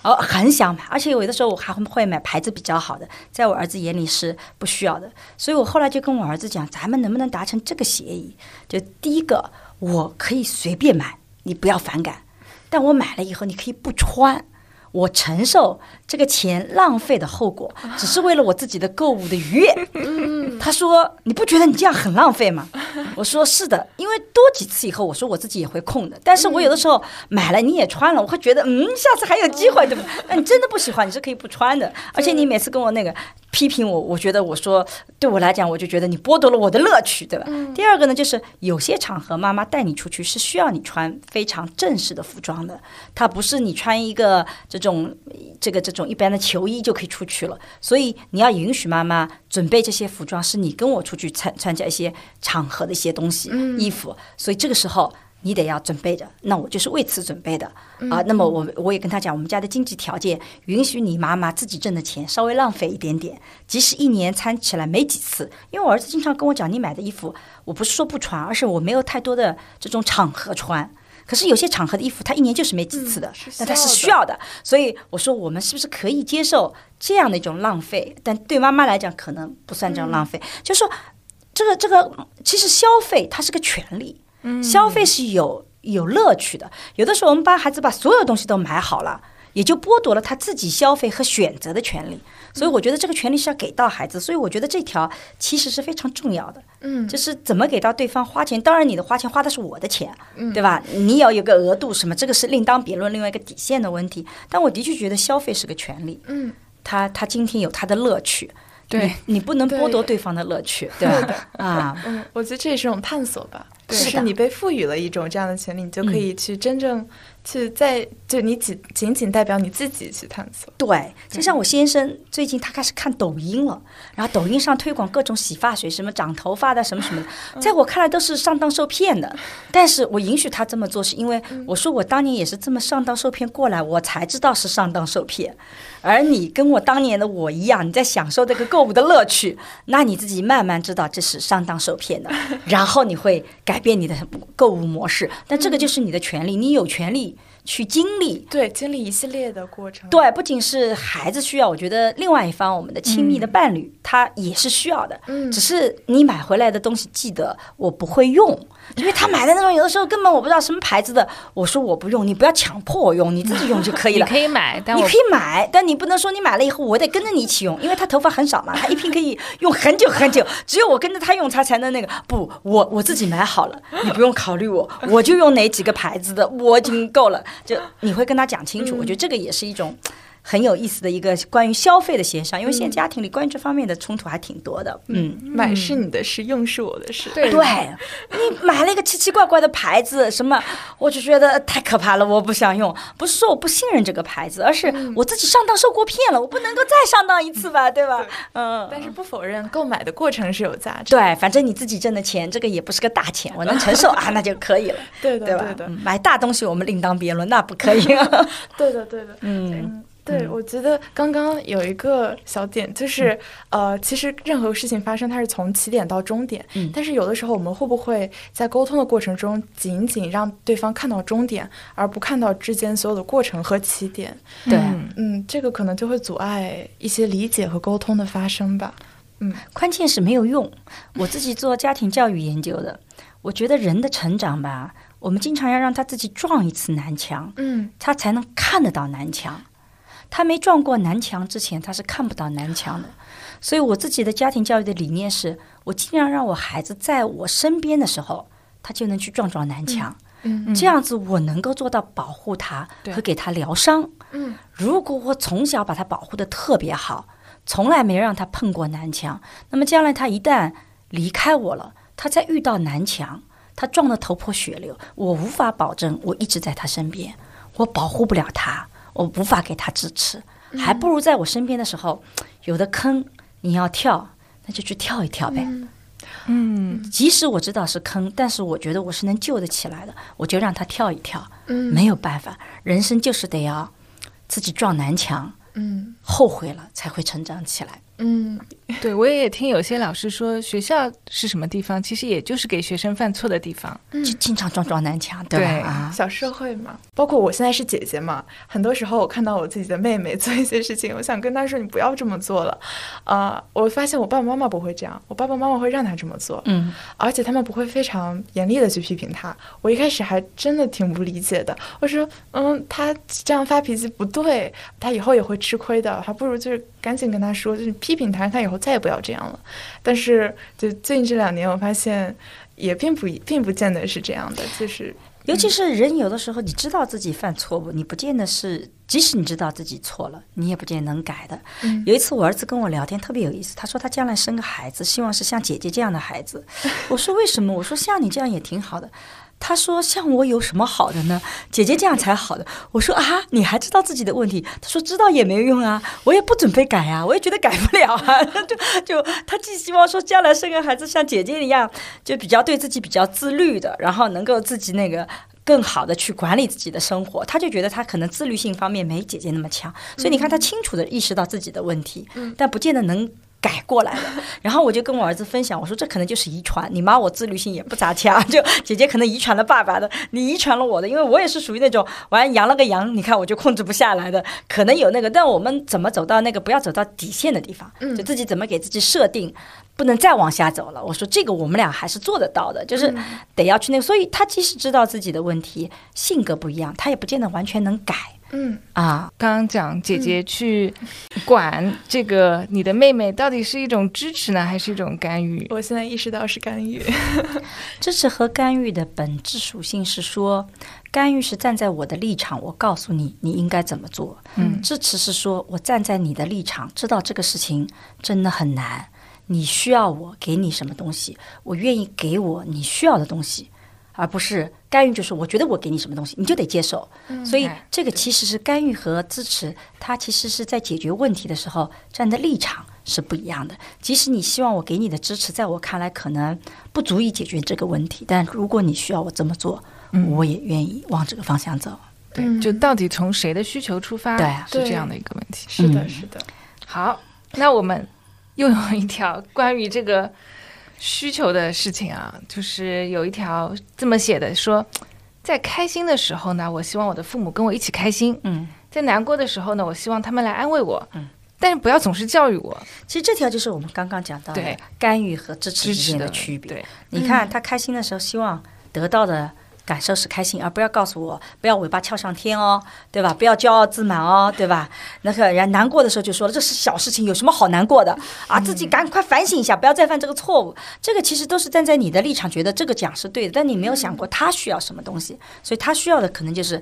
哦，很想买，而且有的时候我还会买牌子比较好的，在我儿子眼里是不需要的，所以我后来就跟我儿子讲，咱们能不能达成这个协议？就第一个，我可以随便买，你不要反感，但我买了以后，你可以不穿。我承受这个钱浪费的后果，只是为了我自己的购物的愉悦。他说：“你不觉得你这样很浪费吗？” [LAUGHS] 我说：“是的，因为多几次以后，我说我自己也会空的。但是我有的时候买了你也穿了，我会觉得，嗯，下次还有机会，对吧？那你真的不喜欢，你是可以不穿的。而且你每次跟我那个。”批评我，我觉得我说对我来讲，我就觉得你剥夺了我的乐趣，对吧？第二个呢，就是有些场合妈妈带你出去是需要你穿非常正式的服装的，它不是你穿一个这种这个这种一般的球衣就可以出去了，所以你要允许妈妈准备这些服装，是你跟我出去参参加一些场合的一些东西衣服，所以这个时候。你得要准备着，那我就是为此准备的啊。那么我我也跟他讲，我们家的经济条件允许你妈妈自己挣的钱稍微浪费一点点，即使一年穿起来没几次。因为我儿子经常跟我讲，你买的衣服，我不是说不穿，而是我没有太多的这种场合穿。可是有些场合的衣服，他一年就是没几次的，那他是需要的。所以我说，我们是不是可以接受这样的一种浪费？但对妈妈来讲，可能不算这种浪费。就是说，这个这个，其实消费它是个权利。消费是有有乐趣的，有的时候我们帮孩子把所有东西都买好了，也就剥夺了他自己消费和选择的权利。所以我觉得这个权利是要给到孩子，所以我觉得这条其实是非常重要的。嗯，就是怎么给到对方花钱，当然你的花钱花的是我的钱，对吧？你要有个额度什么，这个是另当别论，另外一个底线的问题。但我的确觉得消费是个权利。嗯，他他今天有他的乐趣。对你不能剥夺对方的乐趣，对吧？啊，嗯，我觉得这也是种探索吧。是你被赋予了一种这样的权利，你就可以去真正去在就你仅仅仅代表你自己去探索。对，就像我先生最近他开始看抖音了，然后抖音上推广各种洗发水，什么长头发的什么什么的，在我看来都是上当受骗的。[LAUGHS] 但是我允许他这么做，是因为我说我当年也是这么上当受骗过来，我才知道是上当受骗。而你跟我当年的我一样，你在享受这个购物的乐趣，[LAUGHS] 那你自己慢慢知道这是上当受骗的，[LAUGHS] 然后你会改变你的购物模式。但这个就是你的权利，你有权利去经历。对，经历一系列的过程。对，不仅是孩子需要，我觉得另外一方，我们的亲密的伴侣，他也是需要的。嗯只是你买回来的东西，记得我不会用，因为他买的那种有的时候根本我不知道什么牌子的，我说我不用，你不要强迫我用，你自己用就可以 [LAUGHS] 你了。可以买，但你可以买，但你不能说你买了以后我得跟着你一起用，因为他头发很少嘛，他一瓶可以用很久很久，只有我跟着他用，他才能那个。不，我我自己买好了，你不用考虑我，我就用哪几个牌子的，我已经够了。就你会跟他讲清楚，我觉得这个也是一种。很有意思的一个关于消费的协商，因为现在家庭里关于这方面的冲突还挺多的。嗯，买是你的事，用是我的事。对对你买了一个奇奇怪怪的牌子，什么，我就觉得太可怕了，我不想用。不是说我不信任这个牌子，而是我自己上当受过骗了，我不能够再上当一次吧，对吧？嗯。但是不否认购买的过程是有价值。对，反正你自己挣的钱，这个也不是个大钱，我能承受 [LAUGHS] 啊，那就可以了，对的，对吧？对的嗯，买大东西我们另当别论，那不可以。[LAUGHS] 对的，对的。嗯，对，我觉得刚刚有一个小点，就是、呃，其实任何事情发生，它是从起点到终点。嗯但是有的时候，我们会不会在沟通的过程中，仅仅让对方看到终点，而不看到之间所有的过程和起点？对。嗯嗯，这个可能就会阻碍一些理解和沟通的发生吧。嗯关键是没有用。我自己做家庭教育研究的，我觉得人的成长吧，我们经常要让他自己撞一次南墙，嗯他才能看得到南墙。他没撞过南墙之前，他是看不到南墙的。所以我自己的家庭教育的理念是，我尽量让我孩子在我身边的时候，他就能去撞撞南墙。嗯这样子我能够做到保护他和给他疗伤。嗯如果我从小把他保护的特别好，从来没让他碰过南墙，那么将来他一旦离开我了，他再遇到南墙，他撞得头破血流，我无法保证我一直在他身边，我保护不了他，我无法给他支持，还不如在我身边的时候，有的坑你要跳，那就去跳一跳呗。嗯即使我知道是坑，但是我觉得我是能救得起来的，我就让他跳一跳。嗯没有办法，人生就是得要自己撞南墙，嗯后悔了才会成长起来。嗯。对，我也听有些老师说，学校是什么地方，其实也就是给学生犯错的地方。就经常撞撞南墙，对吧？对。啊，小社会嘛，包括我现在是姐姐嘛，很多时候我看到我自己的妹妹做一些事情，我想跟她说你不要这么做了，啊、我发现我爸爸妈妈不会这样，我爸爸妈妈会让她这么做，嗯，而且他们不会非常严厉的去批评她。我一开始还真的挺不理解的，我说，嗯，她这样发脾气不对，她以后也会吃亏的，还不如就是赶紧跟他说，就是批评他，他以后再也不要这样了。但是就最近这两年，我发现也并不并不见得是这样的，就是尤其是人有的时候，你知道自己犯错误，你不见得是，即使你知道自己错了，你也不见得能改的。嗯有一次我儿子跟我聊天特别有意思，他说他将来生个孩子，希望是像姐姐这样的孩子。[LAUGHS] 我说为什么？我说像你这样也挺好的。他说：“像我有什么好的呢？姐姐这样才好的。”我说：“啊，你还知道自己的问题？”他说：“知道也没有用啊，我也不准备改啊，我也觉得改不了啊。[LAUGHS] 就”就他既希望说将来生个孩子像姐姐一样，就比较对自己比较自律的，然后能够自己那个更好的去管理自己的生活。他就觉得他可能自律性方面没姐姐那么强，所以你看他清楚的意识到自己的问题，但不见得能。改过来的，[LAUGHS] 然后我就跟我儿子分享，我说这可能就是遗传，你妈我自律性也不咋强，[LAUGHS] 就姐姐可能遗传了爸爸的，你遗传了我的，因为我也是属于那种完养了个羊，你看我就控制不下来的，可能有那个，但我们怎么走到那个不要走到底线的地方，就自己怎么给自己设定，不能再往下走了。我说这个我们俩还是做得到的，就是得要去那个，所以他即使知道自己的问题，性格不一样，他也不见得完全能改嗯啊。刚刚讲姐姐去管这个你的妹妹，到底是一种支持呢，还是一种干预？我现在意识到是干预。[LAUGHS] 支持和干预的本质属性是说，干预是站在我的立场，我告诉你你应该怎么做；嗯支持是说我站在你的立场，知道这个事情真的很难，你需要我给你什么东西，我愿意给我你需要的东西，而不是干预，就是我觉得我给你什么东西，你就得接受。所以哎这个其实是干预和支持，它其实是在解决问题的时候站的立场是不一样的。即使你希望我给你的支持，在我看来可能不足以解决这个问题，但如果你需要我这么做，我也愿意往这个方向走。对，嗯就到底从谁的需求出发，对啊是这样的一个问题。是的，嗯是的。好，那我们又有一条关于这个需求的事情啊，就是有一条这么写的说，在开心的时候呢，我希望我的父母跟我一起开心；嗯，在难过的时候呢，我希望他们来安慰我。嗯，但是不要总是教育我，其实这条就是我们刚刚讲到的干预和支持之间的区别。对，你看他开心的时候，希望得到的感受是开心，而不要告诉我不要尾巴翘上天哦，对吧？不要骄傲自满哦，对吧？那个人难过的时候就说了，这是小事情，有什么好难过的啊？自己赶快反省一下，不要再犯这个错误。这个其实都是站在你的立场觉得这个讲是对的，但你没有想过他需要什么东西，所以他需要的可能就是。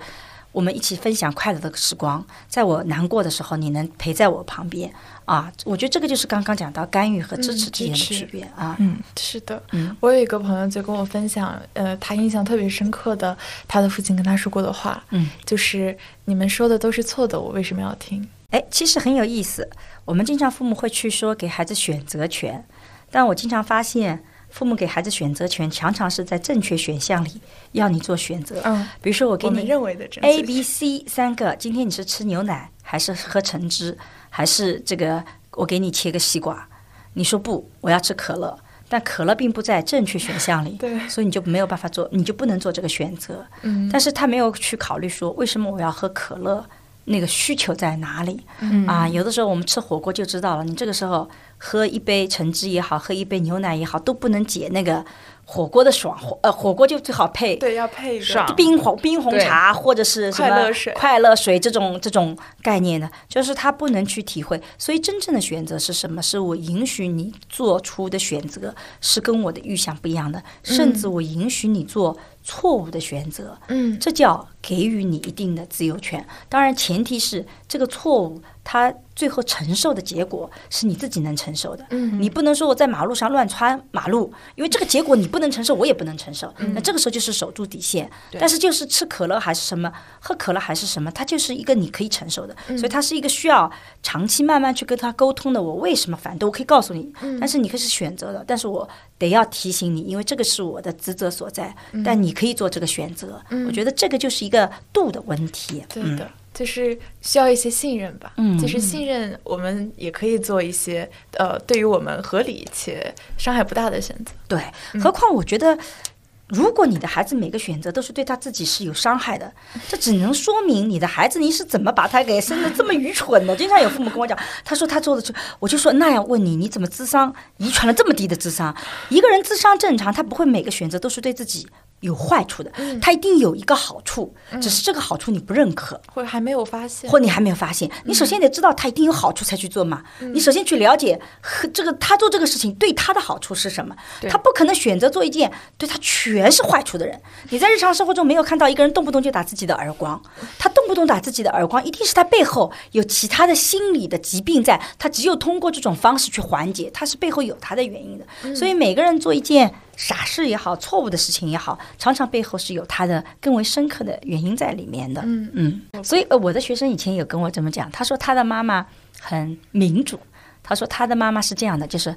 我们一起分享快乐的时光，在我难过的时候，你能陪在我旁边啊！我觉得这个就是刚刚讲到干预和支持之间的区别啊。嗯，是的，嗯我有一个朋友就跟我分享，呃，他印象特别深刻的，他的父亲跟他说过的话，嗯，就是你们说的都是错的，我为什么要听？哎，其实很有意思。我们经常父母会去说给孩子选择权，但我经常发现，父母给孩子选择权常常是在正确选项里要你做选择。嗯，比如说，我给你认为的正 A、确 B、C 三个，今天你是吃牛奶，还是喝橙汁，还是这个我给你切个西瓜？你说不，我要吃可乐，但可乐并不在正确选项里，[LAUGHS] 对所以你就没有办法做，你就不能做这个选择。嗯但是他没有去考虑说，为什么我要喝可乐？那个需求在哪里？嗯啊，有的时候我们吃火锅就知道了，你这个时候喝一杯橙汁也好，喝一杯牛奶也好，都不能解那个火锅的爽。火呃，火锅就最好配对，要配一个爽冰红冰红茶或者是什么快乐水快乐水这种这种概念的，就是他不能去体会。所以真正的选择是什么？是我允许你做出的选择是跟我的预想不一样的，甚至我允许你做错误的选择。嗯这叫给予你一定的自由权。当然，前提是这个错误，它最后承受的结果是你自己能承受的。嗯你不能说我在马路上乱穿马路，因为这个结果你不能承受，我也不能承受。嗯那这个时候就是守住底线。但是就是吃可乐还是什么，喝可乐还是什么，它就是一个你可以承受的，嗯所以它是一个需要长期慢慢去跟他沟通的。我为什么反对？我可以告诉你，嗯但是你可以是选择的，但是我得要提醒你，因为这个是我的职责所在。嗯但你可以做这个选择，我觉得这个就是一个度的问题。对的，就是需要一些信任吧。嗯就是信任，我们也可以做一些呃，对于我们合理且伤害不大的选择。对，嗯何况我觉得。如果你的孩子每个选择都是对他自己是有伤害的，这只能说明你的孩子你是怎么把他给生的这么愚蠢的。经常有父母跟我讲，他说他做的这，我就说那样问你，你怎么智商遗传了这么低的智商？一个人智商正常，他不会每个选择都是对自己有坏处的，他一定有一个好处，只是这个好处你不认可。或者还没有发现，或你还没有发现，你首先得知道他一定有好处才去做嘛。你首先去了解和这个他做这个事情对他的好处是什么。他不可能选择做一件对他全是坏处的人。你在日常生活中没有看到一个人动不动就打自己的耳光，他动不动打自己的耳光，一定是他背后有其他的心理的疾病在，他只有通过这种方式去缓解，他是背后有他的原因的。所以每个人做一件。傻事也好，错误的事情也好，常常背后是有他的更为深刻的原因在里面的。嗯嗯，所以呃，我的学生以前有跟我这么讲，他说他的妈妈很民主，他说他的妈妈是这样的，就是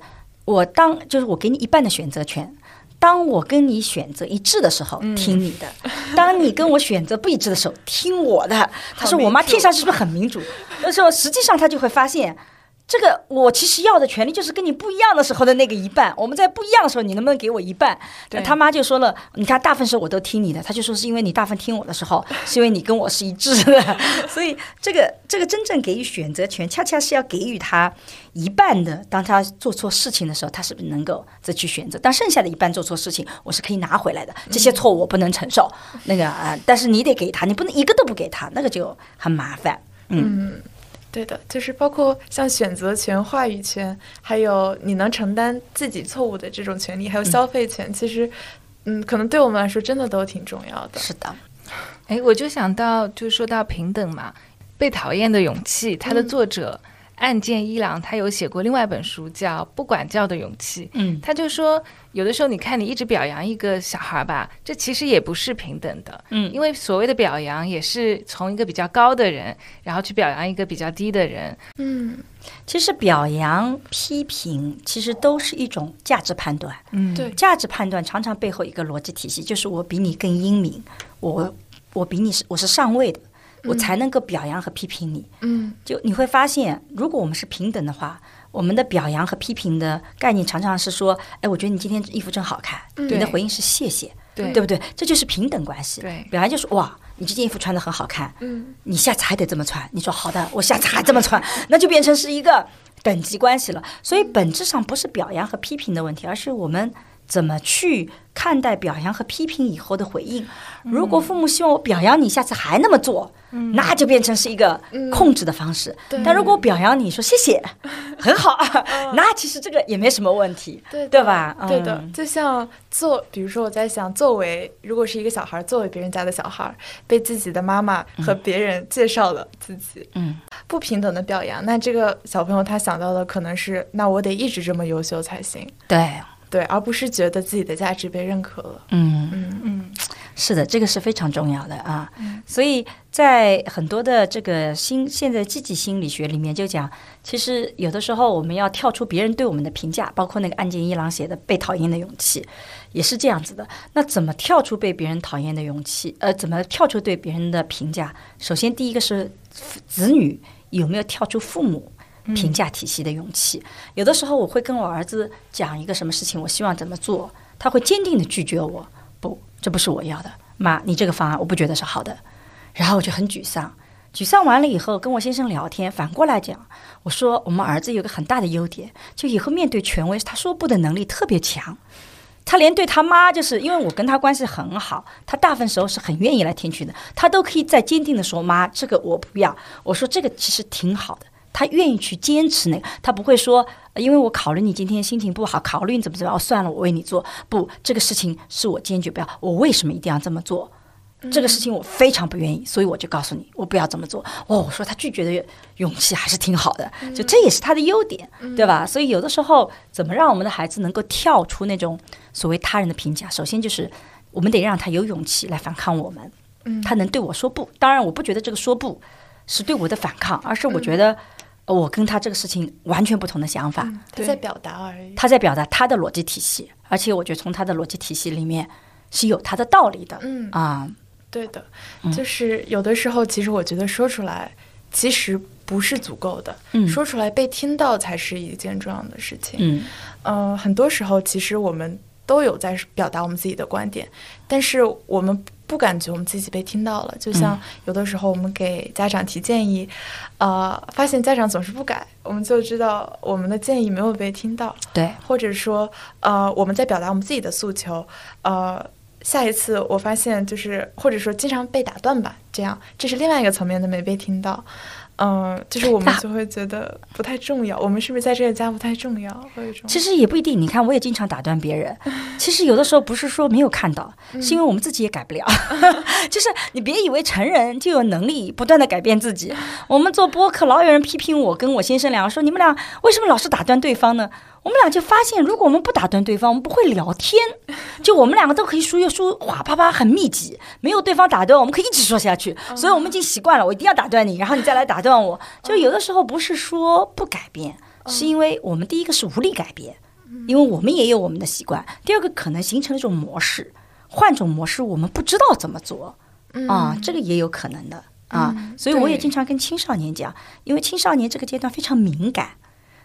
我当就是我给你一半的选择权。当我跟你选择一致的时候，听你的；当你跟我选择不一致的时候，听我的。他说：“我妈听上去是不是很民主？”那时候实际上他就会发现，这个我其实要的权利就是跟你不一样的时候的那个一半。我们在不一样的时候，你能不能给我一半？对他妈就说了：“你看，大部分时候我都听你的。”他就说是因为你大部分听我的时候，是因为你跟我是一致的。[LAUGHS] 所以这个这个真正给予选择权，恰恰是要给予他一半的。当他做错事情的时候，他是不是能够再去选择？但剩下的一半做错事情，我是可以拿回来的。这些错误我不能承受。那个啊、但是你得给他，你不能一个都不给他，那个就很麻烦。嗯，对的，就是包括像选择权、话语权，还有你能承担自己错误的这种权利，还有消费权，其实，嗯，可能对我们来说真的都挺重要的。是的，哎，我就想到，就说到平等嘛，《被讨厌的勇气》，它的作者岸见一郎，他有写过另外一本书叫《不管教的勇气》。嗯他就说，有的时候你看你一直表扬一个小孩吧，这其实也不是平等的。嗯因为所谓的表扬也是从一个比较高的人，然后去表扬一个比较低的人。嗯，其实表扬、批评，其实都是一种价值判断。嗯对价值判断常常背后一个逻辑体系，就是我比你更英明，我我比你是我是上位的，我才能够表扬和批评你。嗯，就你会发现，如果我们是平等的话，我们的表扬和批评的概念常常是说，哎，我觉得你今天衣服真好看，你的回应是谢谢。对对不对？这就是平等关系。对表扬就是哇，你这件衣服穿的很好看，嗯，你下次还得这么穿。你说好的，我下次还这么穿，那就变成是一个等级关系了。所以本质上不是表扬和批评的问题，而是我们怎么去看待表扬和批评以后的回应。如果父母希望我表扬你，下次还那么做，那就变成是一个控制的方式。但如果我表扬你说谢谢，[LAUGHS] 很好，那其实这个也没什么问题，对对吧？对的嗯，就像做，比如说我在想，作为如果是一个小孩，作为别人家的小孩，被自己的妈妈和别人介绍了自己，嗯，不平等的表扬，那这个小朋友他想到的可能是，那我得一直这么优秀才行，对，对，而不是觉得自己的价值被认可了。嗯。嗯嗯是的，这个是非常重要的啊。所以在很多的这个心现在积极心理学里面就讲，其实有的时候我们要跳出别人对我们的评价，包括那个岸见一郎写的《被讨厌的勇气》，也是这样子的。那怎么跳出被别人讨厌的勇气？呃，怎么跳出对别人的评价？首先，第一个是子女有没有跳出父母。评价体系的勇气，有的时候我会跟我儿子讲一个什么事情，我希望怎么做，他会坚定的拒绝我，不，这不是我要的，妈，你这个方案我不觉得是好的，然后我就很沮丧。沮丧完了以后，跟我先生聊天，反过来讲，我说我们儿子有个很大的优点，就以后面对权威，他说不的能力特别强。他连对他妈，就是因为我跟他关系很好，他大部分时候是很愿意来听取的，他都可以再坚定的说妈，这个我不要。我说这个其实挺好的，他愿意去坚持那个，他不会说，呃因为我考虑你今天心情不好，考虑你怎么怎么样，哦，算了，我为你做。不，这个事情是我坚决不要，我为什么一定要这么做？这个事情我非常不愿意，所以我就告诉你，我不要这么做。哦，我说他拒绝的勇气还是挺好的，就这也是他的优点，对吧？所以有的时候，怎么让我们的孩子能够跳出那种所谓他人的评价？首先就是我们得让他有勇气来反抗我们，他能对我说不。当然，我不觉得这个说不是对我的反抗，而是我觉得呃我跟他这个事情完全不同的想法。他在表达而已。他在表达他的逻辑体系，而且我觉得从他的逻辑体系里面是有他的道理的。嗯啊，对的，嗯就是有的时候，其实我觉得说出来其实不是足够的，嗯说出来被听到才是一件重要的事情。嗯呃，很多时候其实我们都有在表达我们自己的观点，但是我们不感觉我们自己被听到了。就像有的时候我们给家长提建议，呃，发现家长总是不改，我们就知道我们的建议没有被听到，对，或者说，呃，我们在表达我们自己的诉求，呃。下一次我发现就是，或者说经常被打断吧，这样这是另外一个层面的没被听到，嗯、就是我们就会觉得不太重要，我们是不是在这个家不太重要？有一种其实也不一定。你看，我也经常打断别人。[LAUGHS] 其实有的时候不是说没有看到，是因为我们自己也改不了。[LAUGHS] 就是你别以为成人就有能力不断的改变自己。我们做播客，老有人批评我跟我先生俩说，你们俩为什么老是打断对方呢？我们俩就发现，如果我们不打断对方，我们不会聊天。就我们两个都可以说又说哇啪啪很密集，没有对方打断，我们可以一直说下去。[LAUGHS] 所以我们已经习惯了，我一定要打断你，然后你再来打断我。就有的时候不是说不改变，是因为我们第一个是无力改变，因为我们也有我们的习惯；第二个可能形成了一种模式，换种模式我们不知道怎么做啊，这个也有可能的啊。所以我也经常跟青少年讲，因为青少年这个阶段非常敏感，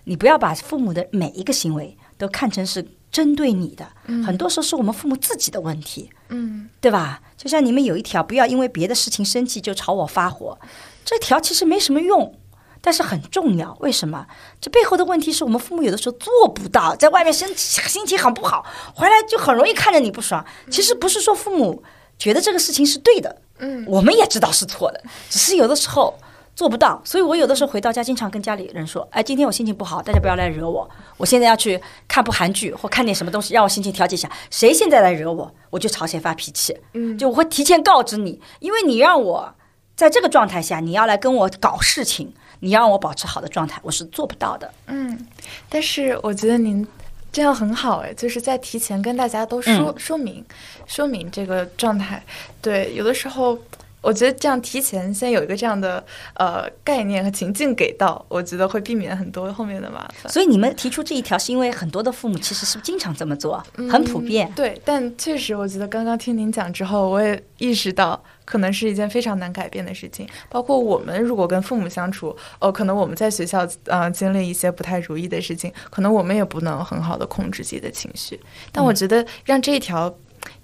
你不要把父母的每一个行为都看成是针对你的，很多时候是我们父母自己的问题。嗯对吧？就像你们有一条，不要因为别的事情生气就朝我发火，这条其实没什么用，但是很重要。为什么？这背后的问题是我们父母有的时候做不到，在外面生气心情很不好，回来就很容易看着你不爽。其实不是说父母觉得这个事情是对的，嗯我们也知道是错的，只是有的时候做不到。所以我有的时候回到家，经常跟家里人说：“哎，今天我心情不好，大家不要来惹我。我现在要去看部韩剧或看点什么东西，让我心情调节一下。谁现在来惹我，我就朝谁发脾气。嗯就我会提前告知你，因为你让我在这个状态下，你要来跟我搞事情，你要让我保持好的状态，我是做不到的。嗯，但是我觉得您这样很好哎，就是在提前跟大家都说、嗯说明说明这个状态。对，有的时候我觉得这样提前先有一个这样的呃概念和情境给到，我觉得会避免很多后面的麻烦。所以你们提出这一条，是因为很多的父母其实是经常这么做，很普遍嗯。对，但确实，我觉得刚刚听您讲之后，我也意识到，可能是一件非常难改变的事情。包括我们如果跟父母相处，哦，可能我们在学校呃经历一些不太如意的事情，可能我们也不能很好的控制自己的情绪。但我觉得让这一条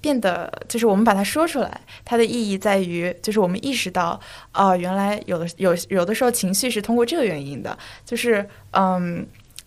变得，就是我们把它说出来，它的意义在于，就是我们意识到，啊，原来有的有有的时候情绪是通过这个原因的，就是嗯，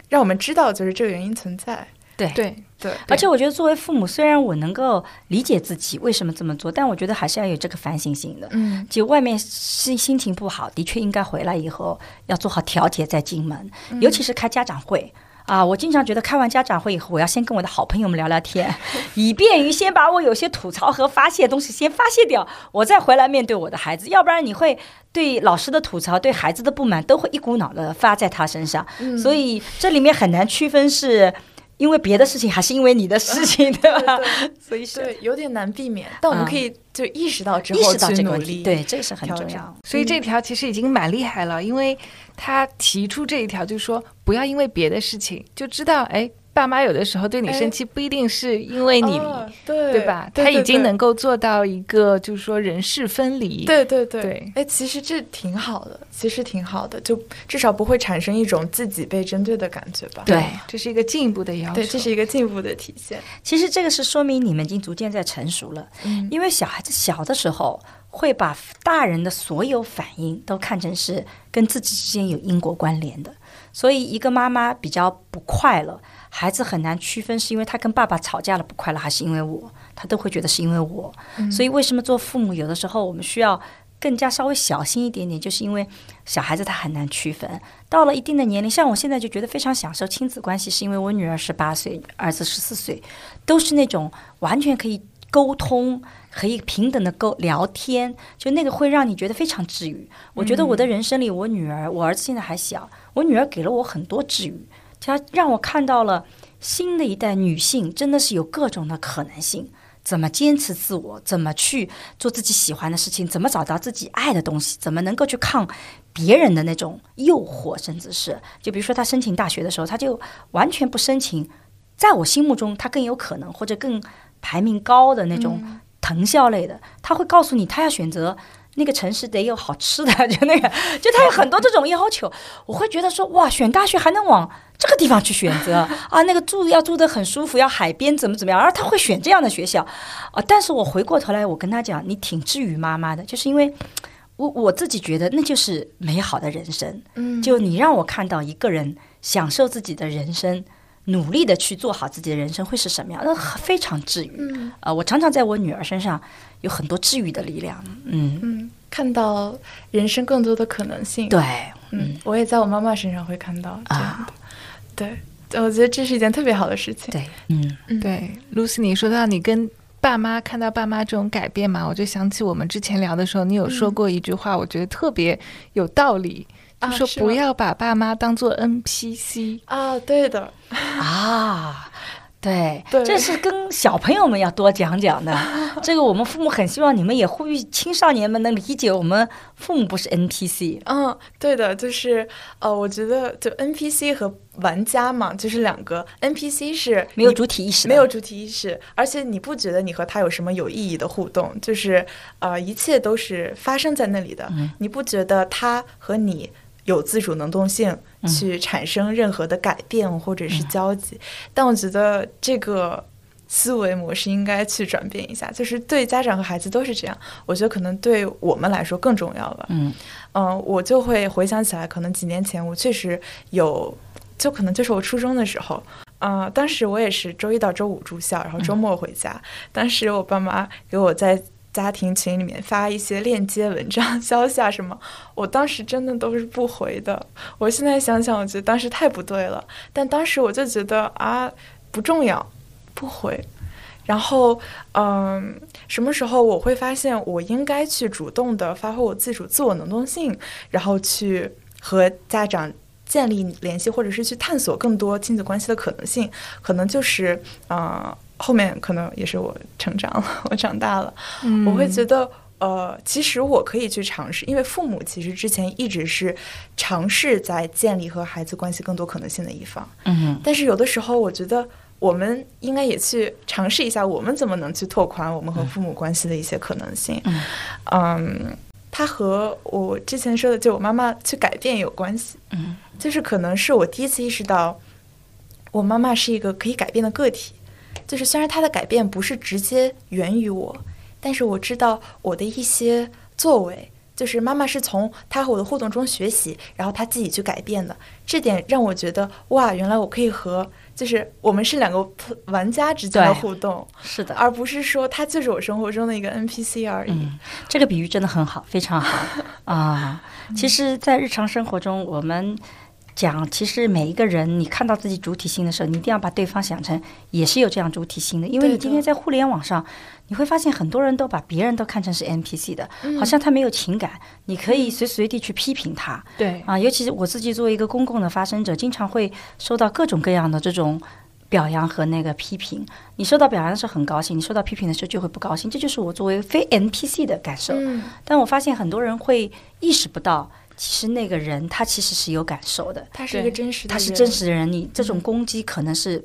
让我们知道就是这个原因存在。对对对，而且我觉得作为父母，虽然我能够理解自己为什么这么做，但我觉得还是要有这个反省性的。嗯，就外面心心情不好，的确应该回来以后要做好调节再进门，尤其是开家长会。啊，我经常觉得开完家长会以后，我要先跟我的好朋友们聊聊天，以便于先把我有些吐槽和发泄的东西先发泄掉，我再回来面对我的孩子。要不然你会对老师的吐槽、对孩子的不满都会一股脑的发在他身上。所以这里面很难区分是因为别的事情还是因为你的事情，[LAUGHS] 对吧？所以是对，有点难避免，但我们可以就意识到之意后识到这个问去努力。题，对，这个是很重要。所以这条其实已经蛮厉害了，因为他提出这一条，就是说不要因为别的事情就知道，哎，爸妈有的时候对你生气，不一定是因为你，哦对对吧？对他已经能够做到一个，就是说人事分离。对对对对哎，其实这挺好的，其实挺好的，就至少不会产生一种自己被针对的感觉吧？对这是一个进一步的要求。对，这是一个进步的体现。其实这个是说明你们已经逐渐在成熟了，嗯因为小孩子小的时候会把大人的所有反应都看成是跟自己之间有因果关联的，所以一个妈妈比较不快乐，孩子很难区分是因为他跟爸爸吵架了不快乐，还是因为我，他都会觉得是因为我。所以为什么做父母有的时候我们需要更加稍微小心一点点，就是因为小孩子他很难区分。到了一定的年龄，像我现在就觉得非常享受亲子关系，是因为我女儿十八岁，儿子十四岁，都是那种完全可以沟通。可以平等的沟聊天，就那个会让你觉得非常治愈。我觉得我的人生里，我女儿，我儿子现在还小，我女儿给了我很多治愈，她让我看到了新的一代女性真的是有各种的可能性。怎么坚持自我？怎么去做自己喜欢的事情？怎么找到自己爱的东西？怎么能够去抗别人的那种诱惑？甚至是，就比如说他申请大学的时候，他就完全不申请，在我心目中他更有可能或者更排名高的那种藤校类的，他会告诉你，他要选择。那个城市得有好吃的，[LAUGHS] 就那个，就他有很多这种要求，我会觉得说，哇，选大学还能往这个地方去选择啊，那个住要住得很舒服，要海边怎么怎么样，而他会选这样的学校啊。但是我回过头来，我跟他讲，你挺治愈妈妈的，就是因为我我自己觉得那就是美好的人生，嗯就你让我看到一个人享受自己的人生。努力的去做好自己的人生会是什么样？那非常治愈。嗯呃，我常常在我女儿身上有很多治愈的力量。嗯，嗯，看到人生更多的可能性。对，嗯，我也在我妈妈身上会看到这样啊的。对，我觉得这是一件特别好的事情。对，嗯，对，Lucy，你说到你跟爸妈看到爸妈这种改变嘛，我就想起我们之前聊的时候，你有说过一句话，我觉得特别有道理，就说不要把爸妈当做 NPC。啊，对的，[LAUGHS] 啊，对，对这是跟小朋友们要多讲讲的。[LAUGHS] 这个我们父母很希望你们也呼吁青少年们能理解，我们父母不是 NPC。嗯，对的，就是呃，我觉得就 NPC 和玩家嘛，就是两个 NPC 是没有主体意识，没有主体意识，而且你不觉得你和他有什么有意义的互动，就是呃，一切都是发生在那里的，你不觉得他和你有自主能动性去产生任何的改变或者是交集？但我觉得这个。思维模式应该去转变一下，就是对家长和孩子都是这样。我觉得可能对我们来说更重要吧。嗯嗯，我就会回想起来，可能几年前我确实有，就可能就是我初中的时候，啊、当时我也是周一到周五住校，然后周末回家。当时我爸妈给我在家庭群里面发一些链接、文章、消息啊什么，[LAUGHS] 我当时真的都是不回的。我现在想想，我觉得当时太不对了，但当时我就觉得啊，不重要，不回。然后，嗯，什么时候我会发现我应该去主动的发挥我自主自我能动性，然后去和家长建立联系，或者是去探索更多亲子关系的可能性，可能就是，呃，后面可能也是我成长了，[LAUGHS] 我长大了，嗯我会觉得。呃，其实我可以去尝试，因为父母其实之前一直是尝试在建立和孩子关系更多可能性的一方，嗯但是有的时候，我觉得我们应该也去尝试一下，我们怎么能去拓宽我们和父母关系的一些可能性。嗯嗯，它和我之前说的，就我妈妈去改变有关系。嗯，就是可能是我第一次意识到，我妈妈是一个可以改变的个体。就是虽然他的改变不是直接源于我，但是我知道我的一些作为，就是妈妈是从他和我的互动中学习，然后他自己去改变的。这点让我觉得哇，原来我可以和就是我们是两个玩家之间的互动，是的，而不是说他就是我生活中的一个 NPC 而已。嗯，这个比喻真的很好，非常好 [LAUGHS] 啊。其实，在日常生活中，我们。讲，其实每一个人，你看到自己主体性的时候，你一定要把对方想成也是有这样主体性的。因为你今天在互联网上，你会发现很多人都把别人都看成是 NPC 的，好像他没有情感，你可以随时随地去批评他。对啊，尤其是我自己作为一个公共的发声者，经常会收到各种各样的这种表扬和那个批评。你收到表扬的时候很高兴，你收到批评的时候就会不高兴，这就是我作为非 NPC 的感受。但我发现很多人会意识不到。其实那个人他其实是有感受的，他是一个真实的，他是真实的人。你这种攻击可能是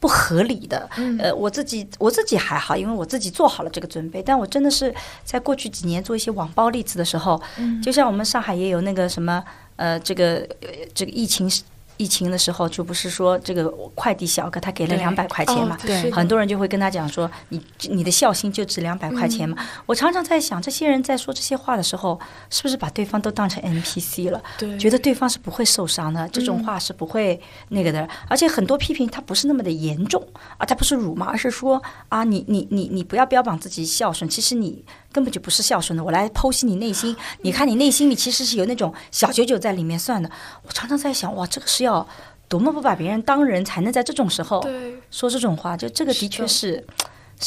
不合理的。呃，我自己我自己还好，因为我自己做好了这个准备。但我真的是在过去几年做一些网暴例子的时候，就像我们上海也有那个什么呃，这个这个疫情。疫情的时候，就不是说这个快递小哥他给了两百块钱嘛？对，很多人就会跟他讲说：“你你的孝心就值两百块钱嘛？”我常常在想，这些人在说这些话的时候，是不是把对方都当成 NPC 了？对，觉得对方是不会受伤的，这种话是不会那个的。而且很多批评他不是那么的严重啊，他不是辱骂，而是说啊，你你你你不要标榜自己孝顺，其实你。根本就不是孝顺的，我来剖析你内心。[LAUGHS] 你看你内心里其实是有那种小九九在里面算的。我常常在想，哇，这个是要多么不把别人当人才能在这种时候说这种话？就这个的确是。是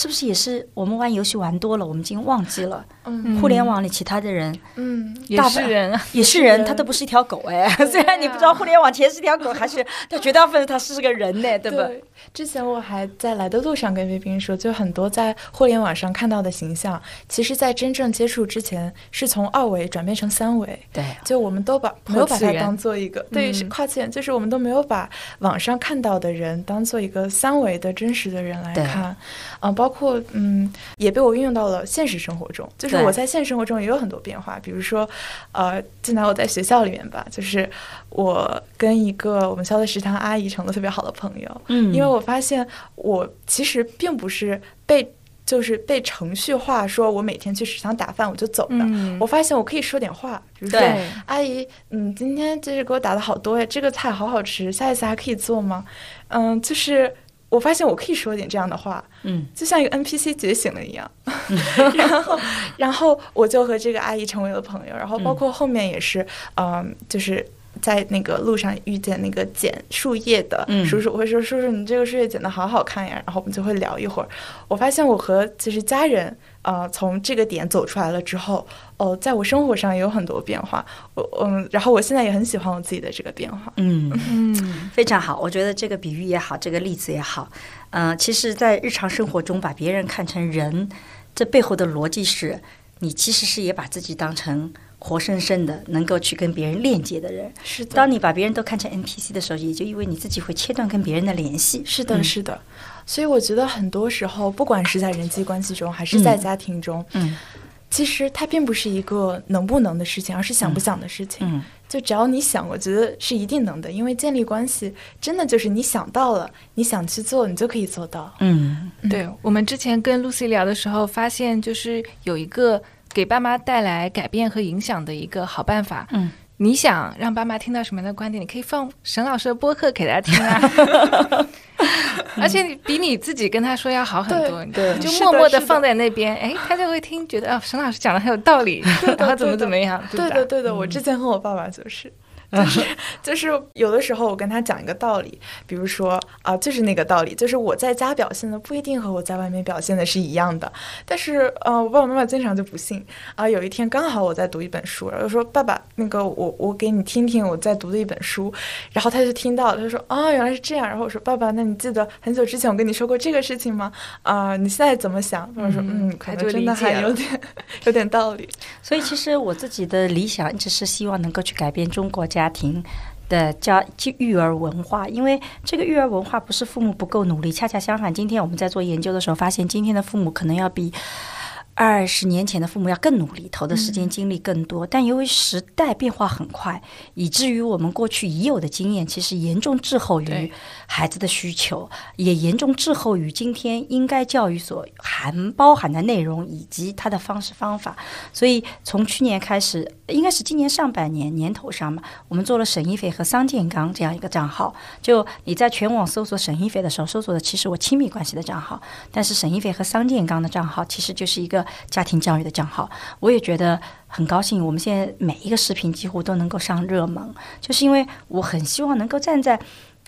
不是也是我们玩游戏玩多了，我们已经忘记了，互联网里其他的人，嗯，也是人，[LAUGHS] 也是人，他都不是一条狗哎。[LAUGHS] 虽然你不知道互联网前是条狗还是，他绝大部分他是个人呢，对吧？之前我还在来的路上跟魏斌说，就很多在互联网上看到的形象，其实在真正接触之前，是从二维转变成三维。对，就我们都把没有把它当做一个，对，是跨次元，就是我们都没有把网上看到的人当做一个三维的真实的人来看，嗯。包括嗯，也被我运用到了现实生活中。就是我在现实生活中也有很多变化，比如说，呃，就拿我在学校里面吧，就是我跟一个我们校的食堂阿姨成了特别好的朋友。嗯，因为我发现我其实并不是被就是被程序化，说我每天去食堂打饭我就走的。我发现我可以说点话，比如说阿姨，嗯，今天就是给我打的好多呀，这个菜好好吃，下一次还可以做吗？嗯，就是。我发现我可以说点这样的话，嗯，就像一个 NPC 觉醒了一样，[LAUGHS] 然后，然后我就和这个阿姨成为了朋友，然后包括后面也是，嗯，就是在那个路上遇见那个剪树叶的叔叔，我会说叔叔，你这个树叶剪的好好看呀，然后我们就会聊一会儿。我发现我和其实家人。啊，从这个点走出来了之后，哦，在我生活上也有很多变化。我嗯，然后我现在也很喜欢我自己的这个变化。嗯嗯，非常好。我觉得这个比喻也好，这个例子也好。嗯，其实，在日常生活中把别人看成人，这背后的逻辑是你其实是也把自己当成活生生的，能够去跟别人链接的人。是的。当你把别人都看成 NPC 的时候，也就意味你自己会切断跟别人的联系。是的，是的。所以我觉得很多时候，不管是在人际关系中，还是在家庭中，嗯，其实它并不是一个能不能的事情，而是想不想的事情。嗯，就只要你想，我觉得是一定能的。因为建立关系，真的就是你想到了，你想去做，你就可以做到。嗯，对。我们之前跟 Lucy 聊的时候，发现就是有一个给爸妈带来改变和影响的一个好办法。嗯。你想让爸妈听到什么样的观点？你可以放沈老师的播客给他听啊，[LAUGHS] 而且比你自己跟他说要好很多。对，就默默的放在那边，哎，他就会听，觉得啊，沈老师讲的很有道理，然后怎么怎么样。对的，对的，我之前和我爸爸就是。[LAUGHS] 就是就是有的时候我跟他讲一个道理，比如说啊，就是那个道理，就是我在家表现的不一定和我在外面表现的是一样的。但是呃，我爸爸妈妈经常就不信啊。有一天刚好我在读一本书，然后说爸爸，那个我我给你听听我在读的一本书，然后他就听到，他说啊原来是这样。然后我说爸爸，那你记得很久之前我跟你说过这个事情吗？啊，你现在怎么想？他说嗯，可能真的还有点 [LAUGHS] 有点道理。所以其实我自己的理想一直是希望能够去改变中国。家庭的教育儿文化，因为这个育儿文化不是父母不够努力，恰恰相反，今天我们在做研究的时候发现，今天的父母可能要比二十年前的父母要更努力，投的时间精力更多。但由于时代变化很快，以至于我们过去已有的经验，其实严重滞后于孩子的需求，也严重滞后于今天应该教育所含包含的内容以及它的方式方法。所以从去年开始，应该是今年上半年年头上嘛，我们做了沈一菲和桑建刚这样一个账号。就你在全网搜索沈一菲的时候，搜索的其实我亲密关系的账号，但是沈一菲和桑建刚的账号其实就是一个。家庭教育的账号，我也觉得很高兴。我们现在每一个视频几乎都能够上热门，就是因为我很希望能够站在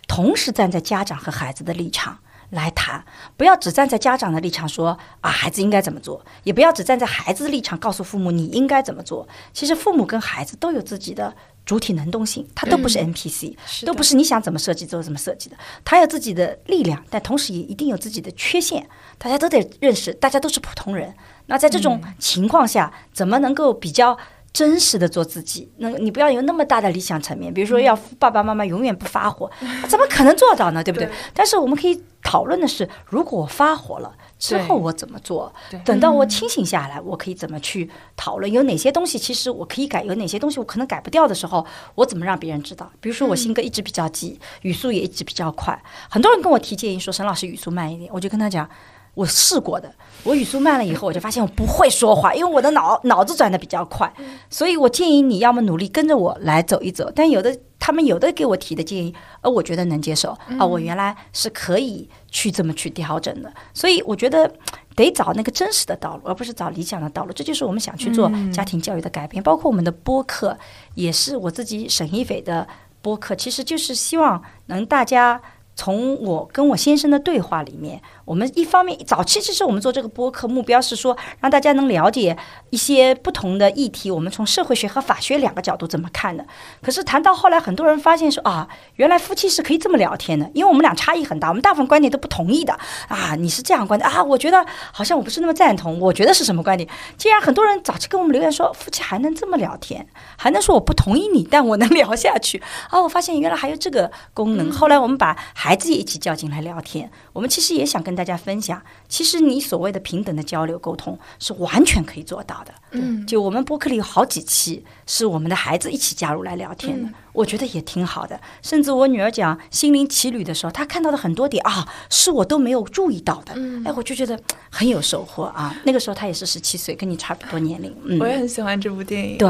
同时站在家长和孩子的立场来谈，不要只站在家长的立场说啊孩子应该怎么做，也不要只站在孩子的立场告诉父母你应该怎么做。其实父母跟孩子都有自己的主体能动性，他都不是 NPC，都不是你想怎么设计就怎么设计的。他有自己的力量，但同时也一定有自己的缺陷。大家都得认识，大家都是普通人。那在这种情况下，怎么能够比较真实的做自己？那你不要有那么大的理想层面，比如说要爸爸妈妈永远不发火，怎么可能做到呢？对不对？但是我们可以讨论的是，如果我发火了之后我怎么做？等到我清醒下来，我可以怎么去讨论？有哪些东西其实我可以改？有哪些东西我可能改不掉的时候，我怎么让别人知道？比如说我性格一直比较急，语速也一直比较快，很多人跟我提建议说，沈老师语速慢一点，我就跟他讲。我试过的，我语速慢了以后，我就发现我不会说话，因为我的脑脑子转的比较快，所以我建议你要么努力跟着我来走一走。但有的他们有的给我提的建议，呃，我觉得能接受啊，我原来是可以去这么去调整的。所以我觉得得找那个真实的道路，而不是找理想的道路。这就是我们想去做家庭教育的改变，包括我们的播客，也是我自己沈一斐的播客，其实就是希望能大家从我跟我先生的对话里面。我们一方面早期其实我们做这个播客目标是说让大家能了解一些不同的议题，我们从社会学和法学两个角度怎么看的。可是谈到后来，很多人发现说啊，原来夫妻是可以这么聊天的，因为我们俩差异很大，我们大部分观点都不同意的啊。你是这样观点啊？我觉得好像我不是那么赞同。我觉得是什么观点？既然很多人早期跟我们留言说夫妻还能这么聊天，还能说我不同意你，但我能聊下去啊。我发现原来还有这个功能。后来我们把孩子也一起叫进来聊天，我们其实也想跟。大家分享，其实你所谓的平等的交流沟通是完全可以做到的。嗯，就我们播客里有好几期是我们的孩子一起加入来聊天的，我觉得也挺好的。甚至我女儿讲心灵奇旅的时候，她看到的很多点啊，是我都没有注意到的。嗯哎，我就觉得很有收获啊。那个时候她也是十七岁，跟你差不多年龄。嗯，我也很喜欢这部电影。对，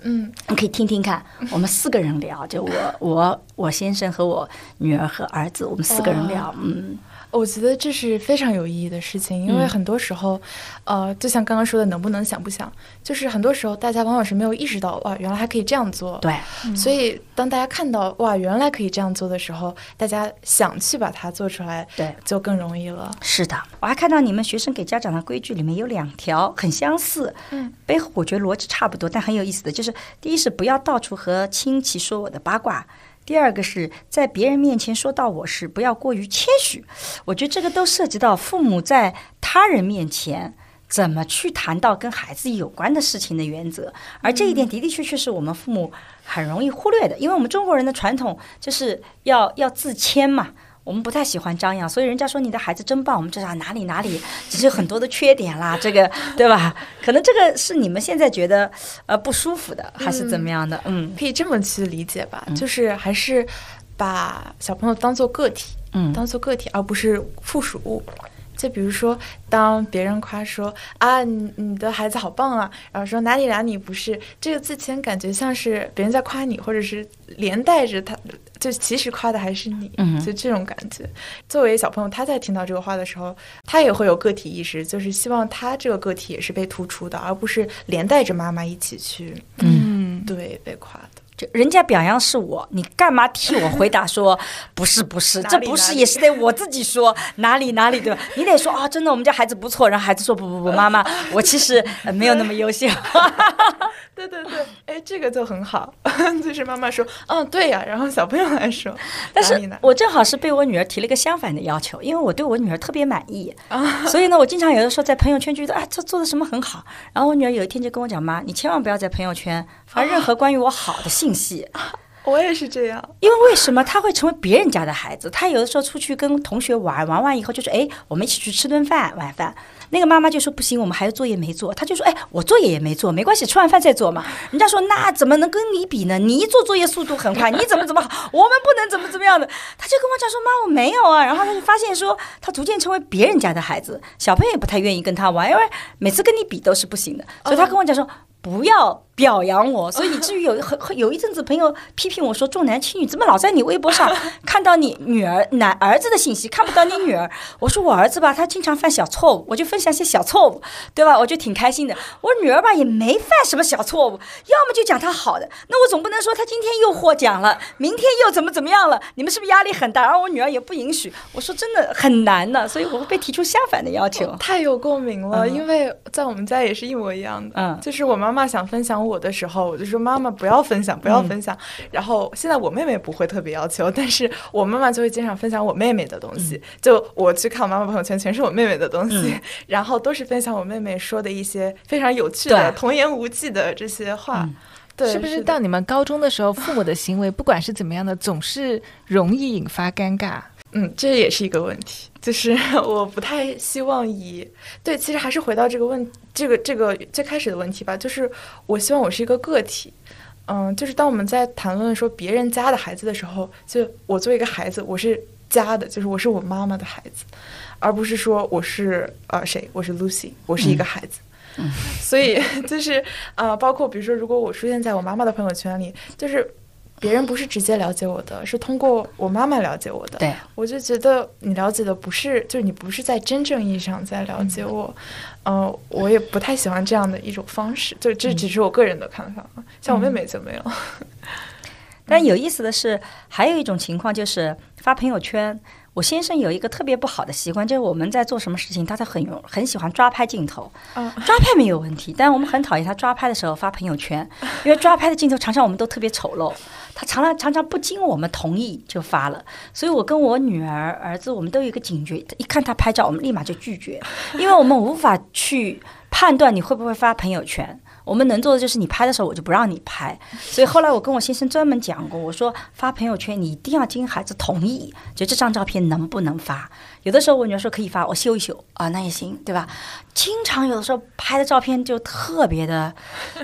嗯，你可以听听看。我们四个人聊，就我、我、我先生和我女儿和儿子，我们四个人聊。嗯。我觉得这是非常有意义的事情，因为很多时候，呃，就像刚刚说的，能不能想不想，就是很多时候大家往往是没有意识到，哇，原来还可以这样做。对，所以当大家看到哇，原来可以这样做的时候，大家想去把它做出来，对，就更容易了。是的，我还看到你们学生给家长的规矩里面有两条很相似，嗯，背后我觉得逻辑差不多，但很有意思的就是，第一是不要到处和亲戚说我的八卦。第二个是在别人面前说到我时，不要过于谦虚。我觉得这个都涉及到父母在他人面前怎么去谈到跟孩子有关的事情的原则，而这一点的的确确是我们父母很容易忽略的，因为我们中国人的传统就是要要自谦嘛。我们不太喜欢张扬，所以人家说你的孩子真棒，我们就道哪里哪里其实很多的缺点啦，[LAUGHS] 这个对吧？可能这个是你们现在觉得呃不舒服的，还是怎么样的？嗯，可以这么去理解吧，就是还是把小朋友当做个体，嗯，当做个体，而不是附属物。就比如说，当别人夸说啊，你你的孩子好棒啊，然后说哪里哪里不是，这个自谦感觉像是别人在夸你，或者是连带着他，就其实夸的还是你，就这种感觉。作为小朋友，他在听到这个话的时候，他也会有个体意识，就是希望他这个个体也是被突出的，而不是连带着妈妈一起去，嗯，对，被夸的。就人家表扬是我，你干嘛替我回答说 [LAUGHS] 不是不是？这不是也是得我自己说哪里哪里对吧？[LAUGHS] 你得说啊，真的我们家孩子不错。然后孩子说不不不，妈妈 [LAUGHS] 我其实没有那么优秀。对对对，哎，这个就很好。就是妈妈说嗯对呀，然后小朋友来说，但是我正好是被我女儿提了一个相反的要求，因为我对我女儿特别满意，所以呢，我经常有的时候在朋友圈觉得啊，这做的什么很好。然后我女儿有一天就跟我讲妈，你千万不要在朋友圈发任何关于我好的信息。我也是这样。因为为什么他会成为别人家的孩子？他有的时候出去跟同学玩，玩完以后就是哎，我们一起去吃顿饭，晚饭。那个妈妈就说不行，我们还有作业没做。他就说哎，我作业也没做，没关系，吃完饭再做嘛。人家说那怎么能跟你比呢？你一做作业速度很快，你怎么怎么好？我们不能怎么怎么样的。他就跟我讲说妈，我没有啊。然后他就发现说他逐渐成为别人家的孩子，小朋友也不太愿意跟他玩，因为每次跟你比都是不行的。所以他跟我讲说不要。表扬我，所以以至于有很 [LAUGHS] 有一阵子朋友批评我说重男轻女，怎么老在你微博上 [LAUGHS] 看到你女儿男儿子的信息，看不到你女儿？我说我儿子吧，他经常犯小错误，我就分享些小错误，对吧？我就挺开心的。我女儿吧也没犯什么小错误，要么就讲她好的，那我总不能说她今天又获奖了，明天又怎么怎么样了？你们是不是压力很大？然后我女儿也不允许，我说真的很难的，所以我会被提出相反的要求。太有共鸣了，因为在我们家也是一模一样的，嗯，就是我妈妈想分享我的时候，我就。说妈妈不要分享，不要分享。然后现在我妹妹不会特别要求，但是我妈妈就会经常分享我妹妹的东西。就我去看我妈妈朋友圈，全是我妹妹的东西，[LAUGHS] 然后都是分享我妹妹说的一些非常有趣的、童言无忌的这些话。对，是不是到你们高中的时候，父母的行为不管是怎么样的，总是容易引发尴尬？嗯，这也是一个问题，就是 [LAUGHS] 我不太希望以对，其实还是回到这个问这个这个最开始的问题吧，就是我希望我是一个个体，嗯，就是当我们在谈论说别人家的孩子的时候，就我作为一个孩子，我是家的，就是我是我妈妈的孩子，而不是说我是呃谁，我是 Lucy，我是一个孩子，[LAUGHS] 所以 [LAUGHS] 就是呃，包括比如说，如果我出现在我妈妈的朋友圈里，就是。别人不是直接了解我的，是通过我妈妈了解我的。对，我就觉得你了解的不是，就是你不是在真正意义上在了解我。嗯，我也不太喜欢这样的一种方式，就这只是我个人的看法。像我妹妹就没有。[LAUGHS] 但有意思的是，还有一种情况就是发朋友圈。我先生有一个特别不好的习惯，就是我们在做什么事情，他他很很喜欢抓拍镜头。[LAUGHS] 抓拍没有问题，但我们很讨厌他抓拍的时候发朋友圈，因为抓拍的镜头常常我们都特别丑陋。他常常常常不经我们同意就发了，所以我跟我女儿、儿子，我们都有一个警觉，一看他拍照，我们立马就拒绝，因为我们无法去判断你会不会发朋友圈。我们能做的就是你拍的时候，我就不让你拍。所以后来我跟我先生专门讲过，我说发朋友圈你一定要经孩子同意，就这张照片能不能发？有的时候我女儿说可以发，我修一修啊，那也行，对吧？经常有的时候拍的照片就特别的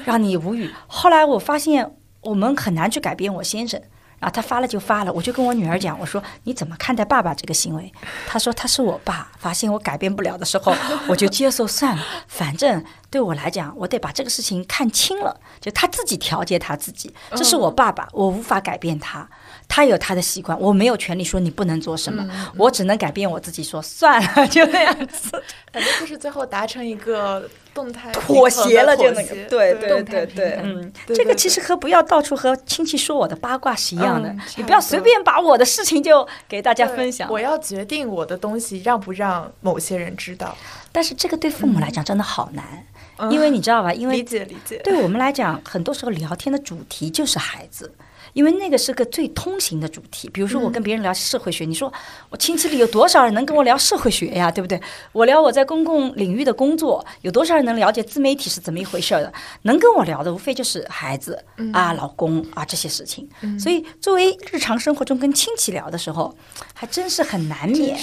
让你无语。后来我发现。我们很难去改变我先生，然后他发了就发了，我就跟我女儿讲，我说你怎么看待爸爸这个行为？她说他是我爸，发现我改变不了的时候，我就接受算了，反正对我来讲，我得把这个事情看清了，就他自己调节他自己，这是我爸爸，我无法改变他。他有他的习惯，我没有权利说你不能做什么，我只能改变我自己，说算了，[LAUGHS] 就那样子。反正就是最后达成一个动态妥协了，就那个，对对对对，嗯，这个其实和不要到处和亲戚说我的八卦是一样的，你不要随便把我的事情就给大家分享。我要决定我的东西让不让某些人知道，但是这个对父母来讲真的好难，因为你知道吧？因为理解理解，对我们来讲，很多时候聊天的主题就是孩子。因为那个是个最通行的主题，比如说我跟别人聊社会学，你说我亲戚里有多少人能跟我聊社会学呀？对不对？我聊我在公共领域的工作，有多少人能了解自媒体是怎么一回事的？能跟我聊的无非就是孩子啊、老公啊这些事情。所以作为日常生活中跟亲戚聊的时候，还真是很难免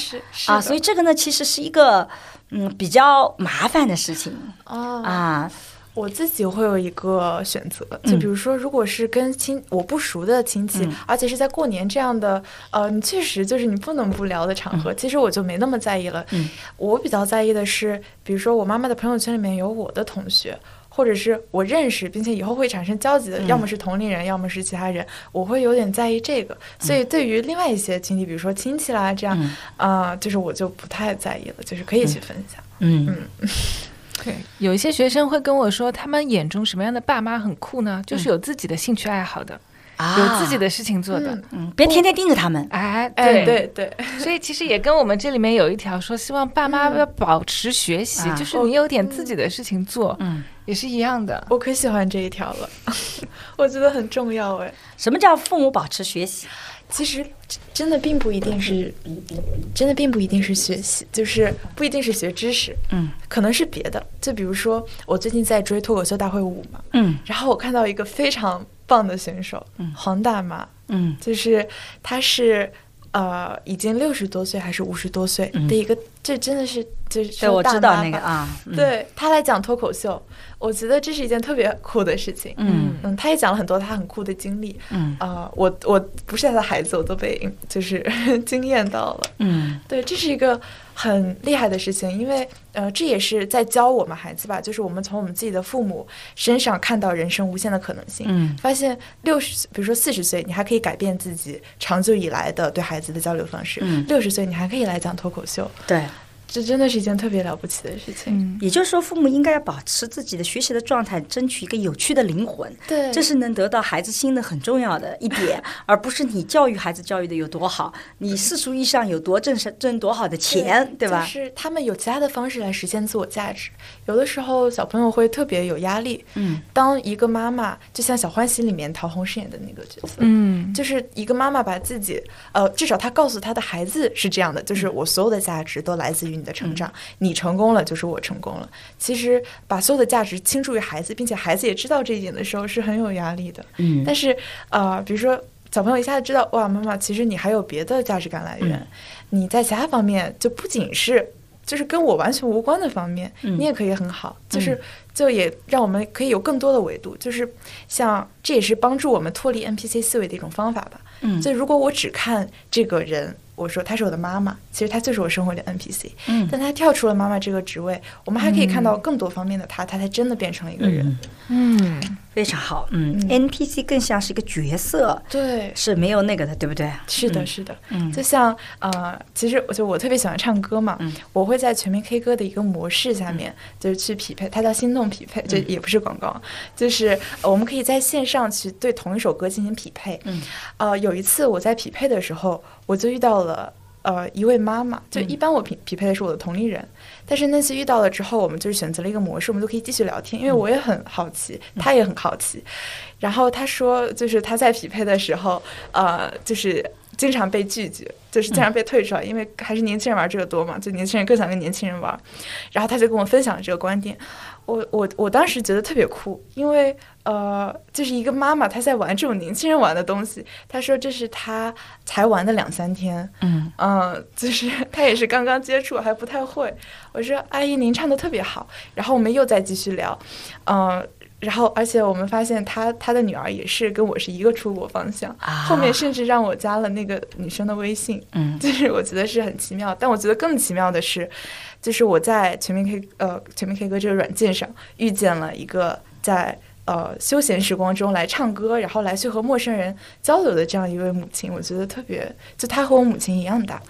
啊。所以这个呢，其实是一个嗯比较麻烦的事情啊。我自己会有一个选择，就比如说，如果是跟亲我不熟的亲戚，而且是在过年这样的，呃，你确实就是你不能不聊的场合，其实我就没那么在意了。我比较在意的是，比如说我妈妈的朋友圈里面有我的同学，或者是我认识并且以后会产生交集的，要么是同龄人，要么是其他人，我会有点在意这个。所以对于另外一些亲戚，比如说亲戚啦这样，啊，就是我就不太在意了，就是可以去分享。嗯嗯。对，有一些学生会跟我说，他们眼中什么样的爸妈很酷呢？就是有自己的兴趣爱好的，有自己的事情做的，嗯，别天天盯着他们。哎，对对对，所以其实也跟我们这里面有一条说，希望爸妈要保持学习，就是你有点自己的事情做，嗯，也是一样的。我可喜欢这一条了，[LAUGHS] 我觉得很重要哎。什么叫父母保持学习？其实真的并不一定是，真的并不一定是学习，就是不一定是学知识，嗯，可能是别的。就比如说，我最近在追脱口秀大会五嘛，嗯，然后我看到一个非常棒的选手，嗯。黄大妈，嗯。就是她是呃已经六十多岁还是五十多岁的一个，这真的是就是我知道那个啊，嗯，对他来讲脱口秀，我觉得这是一件特别酷的事情。嗯嗯，他也讲了很多他很酷的经历。嗯啊、我我不是他的孩子，我都被就是 [LAUGHS] 惊艳到了。嗯对，这是一个很厉害的事情，因为呃，这也是在教我们孩子吧，就是我们从我们自己的父母身上看到人生无限的可能性，嗯。发现六十，比如说四十岁，你还可以改变自己长久以来的对孩子的交流方式；嗯六十岁，你还可以来讲脱口秀，对。这真的是一件特别了不起的事情。嗯也就是说，父母应该要保持自己的学习的状态，争取一个有趣的灵魂。对，这是能得到孩子心的很重要的一点，[LAUGHS] 而不是你教育孩子教育的有多好，你世俗意义上有多挣挣多好的钱，对吧？就是他们有其他的方式来实现自我价值。有的时候小朋友会特别有压力。嗯，当一个妈妈，就像《小欢喜》里面陶虹饰演的那个角色，嗯就是一个妈妈把自己，呃，至少她告诉她的孩子是这样的，就是我所有的价值都来自于你的成长，你成功了就是我成功了。其实把所有的价值倾注于孩子，并且孩子也知道这一点的时候，是很有压力的。嗯但是呃，比如说小朋友一下子知道，哇，妈妈，其实你还有别的价值感来源，你在其他方面就不仅是。就是跟我完全无关的方面，嗯你也可以很好，就是就也让我们可以有更多的维度，就是像这也是帮助我们脱离 NPC 思维的一种方法吧。嗯就如果我只看这个人，我说她是我的妈妈，其实她就是我生活里的 NPC。嗯但她跳出了妈妈这个职位，我们还可以看到更多方面的她，她才真的变成了一个人。嗯，嗯非常好。嗯嗯，NPC 更像是一个角色，对，是没有那个的，对不对？是的，嗯是的。嗯就像呃，其实我就我特别喜欢唱歌嘛，嗯我会在全民 K 歌的一个模式下面，就是去匹配，它叫心动匹配，这嗯也不是广告，就是呃我们可以在线上去对同一首歌进行匹配。嗯，呃，有一次我在匹配的时候，我就遇到了。呃，一位妈妈，就嗯一般我匹匹配的是我的同龄人，但是那次遇到了之后，我们就是选择了一个模式，我们都可以继续聊天，因为我也很好奇，他也很好奇。然后他说，就是他在匹配的时候，呃，就是经常被拒绝，就是经常被退出来，因为还是年轻人玩这个多嘛，就年轻人更想跟年轻人玩。然后他就跟我分享了这个观点，我我我当时觉得特别酷，因为呃，就是一个妈妈她在玩这种年轻人玩的东西，她说这是她才玩的两三天，嗯嗯，就是她也是刚刚接触，还不太会。我说阿姨您唱的特别好，然后我们又再继续聊，嗯。然后，而且我们发现她她的女儿也是跟我是一个出国方向，啊后面甚至让我加了那个女生的微信，嗯就是我觉得是很奇妙。但我觉得更奇妙的是，就是我在全民 K 呃全民 K 歌这个软件上遇见了一个在呃休闲时光中来唱歌，然后来去和陌生人交流的这样一位母亲，我觉得特别，就她和我母亲一样大。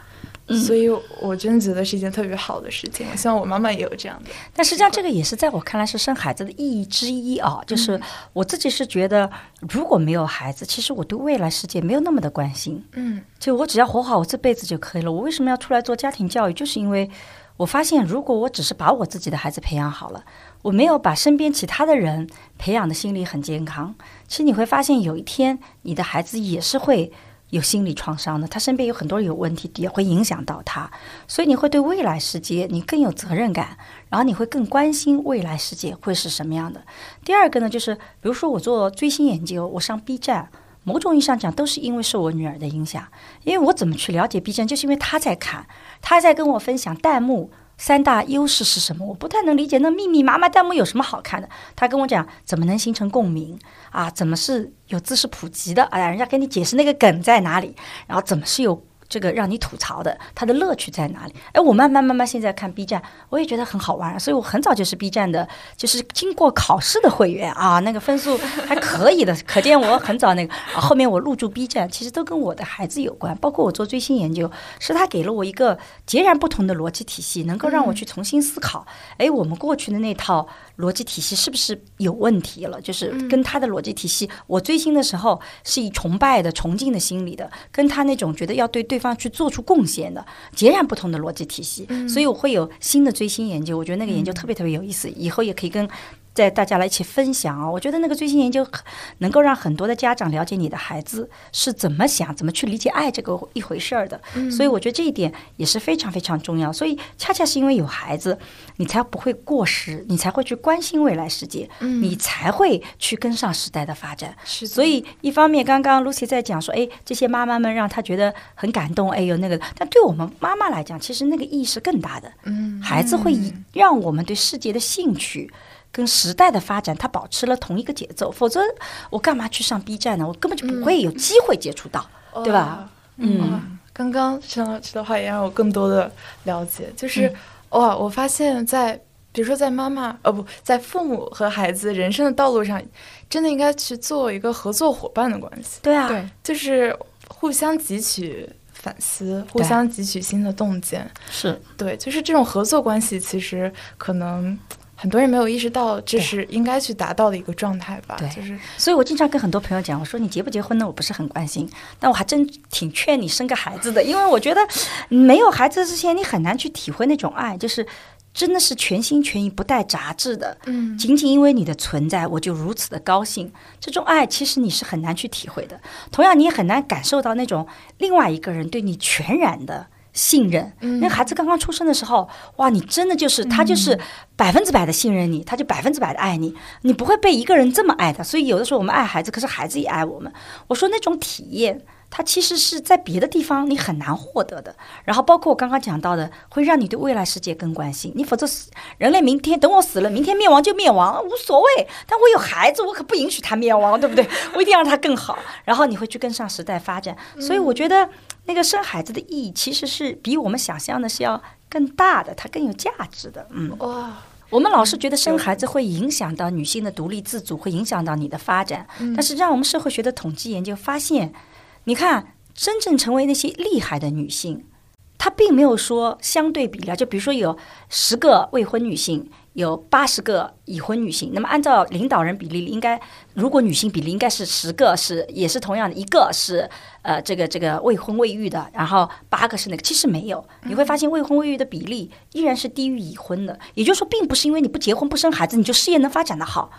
所以，我真的觉得是一件特别好的事情。我希望我妈妈也有这样的。[LAUGHS] 但实际上，这个也是在我看来是生孩子的意义之一啊。就是我自己是觉得，如果没有孩子，其实我对未来世界没有那么的关心。嗯就我只要活好我这辈子就可以了。我为什么要出来做家庭教育？就是因为我发现，如果我只是把我自己的孩子培养好了，我没有把身边其他的人培养的心理很健康，其实你会发现，有一天你的孩子也是会。有心理创伤的，他身边有很多人有问题，也会影响到他，所以你会对未来世界你更有责任感，然后你会更关心未来世界会是什么样的。第二个呢，就是比如说我做追星研究，我上 B 站，某种意义上讲都是因为受我女儿的影响，因为我怎么去了解 B 站，就是因为她在看，他在跟我分享弹幕。三大优势是什么？我不太能理解。那密密麻麻弹幕有什么好看的？他跟我讲怎么能形成共鸣啊？怎么是有知识普及的？哎呀，人家跟你解释那个梗在哪里，然后怎么是有这个让你吐槽的，它的乐趣在哪里？哎，我慢慢慢慢现在看 B 站，我也觉得很好玩，所以我很早就是 B 站的，就是经过考试的会员啊，那个分数还可以的，[LAUGHS] 可见我很早那个。啊，后面我入驻 B 站，其实都跟我的孩子有关，包括我做追星研究，是他给了我一个截然不同的逻辑体系，能够让我去重新思考，哎，我们过去的那套逻辑体系是不是有问题了？就是跟他的逻辑体系，我追星的时候是以崇拜的、崇敬的心理的，跟他那种觉得要对对方去做出贡献的截然不同的逻辑体系，所以我会有新的追星研究，我觉得那个研究特别特别有意思，以后也可以跟在大家来一起分享啊！我觉得那个最新研究能够让很多的家长了解你的孩子是怎么想、怎么去理解爱这个一回事儿的。所以我觉得这一点也是非常非常重要。所以恰恰是因为有孩子，你才不会过时，你才会去关心未来世界，你才会去跟上时代的发展。是，所以一方面刚刚 Lucy 在讲说，哎，这些妈妈们让她觉得很感动，哎呦那个，但对我们妈妈来讲，其实那个意义是更大的。嗯，孩子会让我们对世界的兴趣。跟时代的发展，它保持了同一个节奏，否则我干嘛去上 B 站呢？我根本就不会有机会接触到，对吧？嗯，刚刚沈老师的话也让我更多的了解，就是哇，我发现，在比如说在妈妈呃不在父母和孩子人生的道路上，真的应该去做一个合作伙伴的关系。对啊，对，就是互相汲取反思，互相汲取新的洞见。是对，就是这种合作关系，其实可能。很多人没有意识到这是应该去达到的一个状态吧？对，就是，所以我经常跟很多朋友讲，我说你结不结婚呢？我不是很关心，但我还真挺劝你生个孩子的，因为我觉得没有孩子之前，你很难去体会那种爱，就是真的是全心全意、不带杂质的。嗯，仅仅因为你的存在，我就如此的高兴。这种爱其实你是很难去体会的，同样你也很难感受到那种另外一个人对你全然的。信任，那孩子刚刚出生的时候，哇，你真的就是他就是百分之百的信任你，他就百分之百的爱你，你不会被一个人这么爱的。所以有的时候我们爱孩子，可是孩子也爱我们。我说那种体验，它其实是在别的地方你很难获得的。然后包括我刚刚讲到的，会让你对未来世界更关心。你否则人类明天等我死了，明天灭亡就灭亡，无所谓。但我有孩子，我可不允许他灭亡，对不对？[LAUGHS] 我一定要让他更好。然后你会去跟上时代发展。所以我觉得。那个生孩子的意义其实是比我们想象的是要更大的，它更有价值的。嗯，哇，我们老是觉得生孩子会影响到女性的独立自主，会影响到你的发展。但是，让我们社会学的统计研究发现，你看，真正成为那些厉害的女性，她并没有说相对比例，就比如说有十个未婚女性。有八十个已婚女性，那么按照领导人比例，应该如果女性比例应该是十个，是也是同样的，一个是呃这个这个未婚未育的，然后八个是那个，其实没有，你会发现未婚未育的比例依然是低于已婚的，也就是说，并不是因为你不结婚不生孩子，你就事业能发展的好，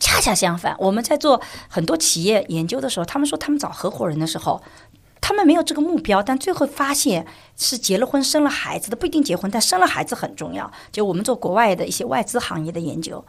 恰恰相反，我们在做很多企业研究的时候，他们说他们找合伙人的时候。他们没有这个目标，但最后发现是结了婚、生了孩子的不一定结婚，但生了孩子很重要。就我们做国外的一些外资行业的研究。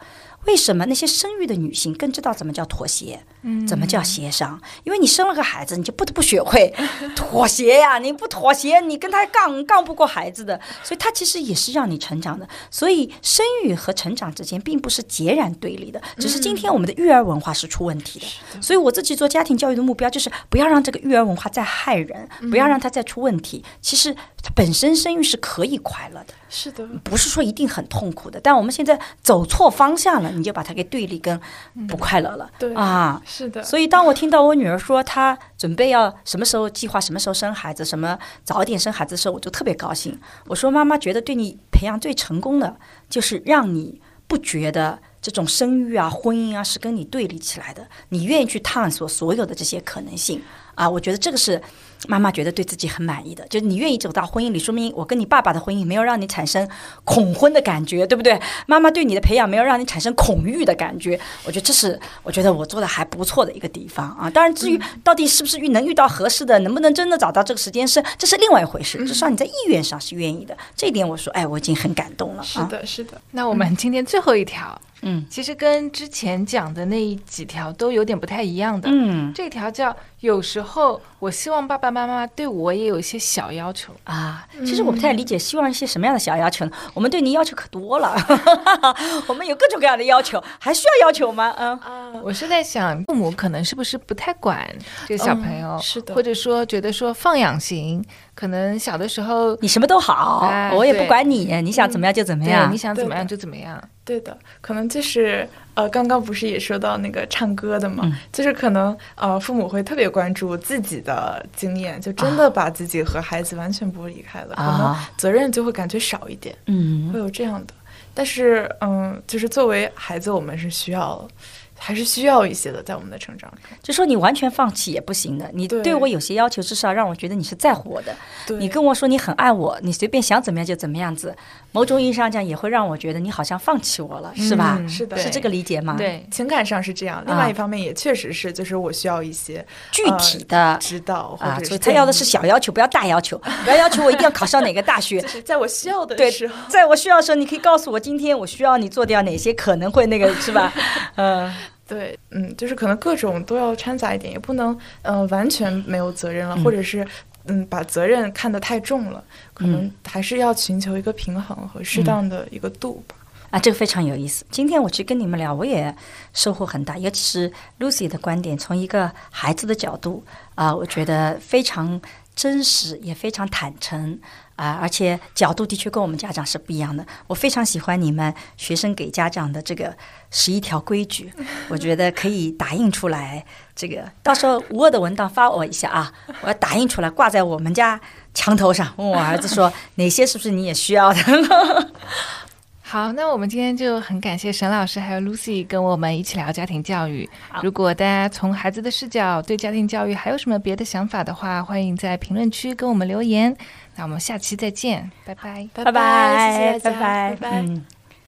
为什么那些生育的女性更知道怎么叫妥协，怎么叫协商？因为你生了个孩子，你就不得不学会 [LAUGHS] 妥协呀！你不妥协，你跟他杠杠不过孩子的。所以，他其实也是让你成长的。所以，生育和成长之间并不是截然对立的，只是今天我们的育儿文化是出问题的。所以，我自己做家庭教育的目标就是不要让这个育儿文化再害人，不要让它再出问题。其实，它本身生育是可以快乐的。是的，不是说一定很痛苦的，但我们现在走错方向了，你就把它给对立跟不快乐了。对啊，是的。所以当我听到我女儿说她准备要什么时候计划什么时候生孩子，什么早一点生孩子的时候，我就特别高兴。我说妈妈觉得对你培养最成功的，就是让你不觉得这种生育啊、婚姻啊是跟你对立起来的，你愿意去探索所有的这些可能性啊。我觉得这个是。妈妈觉得对自己很满意的，就是你愿意走到婚姻里，说明我跟你爸爸的婚姻没有让你产生恐婚的感觉，对不对？妈妈对你的培养没有让你产生恐育的感觉，我觉得这是我觉得我做的还不错的一个地方啊。当然，至于到底是不是遇能遇到合适的，能不能真的找到这个时间是，这是另外一回事。至少你在意愿上是愿意的，这一点我说，哎，我已经很感动了。是的，是的。那我们今天最后一条。嗯，其实跟之前讲的那几条都有点不太一样的。嗯，这条叫有时候我希望爸爸妈妈对我也有一些小要求啊。其实我不太理解，希望一些什么样的小要求呢？我们对您要求可多了，[LAUGHS] 我们有各种各样的要求，还需要要求吗？嗯啊，我是在想，父母可能是不是不太管这个小朋友，是的，或者说觉得说放养型。可能小的时候你什么都好，我也不管你，你想怎么样就怎么样，你想怎么样就怎么样。对的，可能就是呃，刚刚不是也说到那个唱歌的嘛，就是可能呃，父母会特别关注自己的经验，就真的把自己和孩子完全不离开了，可能责任就会感觉少一点，嗯，会有这样的。但是嗯，就是作为孩子，我们是需要。还是需要一些的，在我们的成长中。就说你完全放弃也不行的，你对对我有些要求，至少让我觉得你是在乎我的。你跟我说你很爱我，你随便想怎么样就怎么样子，某种意义上讲也会让我觉得你好像放弃我了，是吧？嗯是的是这个理解吗？，对，情感上是这样，另外一方面也确实是，就是我需要一些具体的。指导或啊，者是所以他要的是小要求，不要大要求，[LAUGHS] 不要要求我一定要考上哪个大学 [LAUGHS] 就。是在我需要的时候，在我需要的时候，你可以告诉我，今天我需要你做掉哪些可能会那个，[LAUGHS] 是吧？嗯，对，嗯，就是可能各种都要掺杂一点，也不能呃完全没有责任了，嗯或者是嗯把责任看得太重了，可能嗯还是要寻求一个平衡和适当的一个度吧。啊，这个非常有意思。今天我去跟你们聊，我也收获很大，尤其是 Lucy 的观点，从一个孩子的角度啊、我觉得非常真实，也非常坦诚啊、而且角度的确跟我们家长是不一样的。我非常喜欢你们学生给家长的这个十一条规矩，[LAUGHS] 我觉得可以打印出来。这个到时候 Word 文档发我一下啊，我要打印出来挂在我们家墙头上，问我儿子说 [LAUGHS] 哪些是不是你也需要的。好，那我们今天就很感谢沈老师还有 Lucy 跟我们一起聊家庭教育。如果大家从孩子的视角对家庭教育还有什么别的想法的话，欢迎在评论区跟我们留言。那我们下期再见，拜拜。拜拜拜，谢谢大家，拜拜，拜拜。嗯。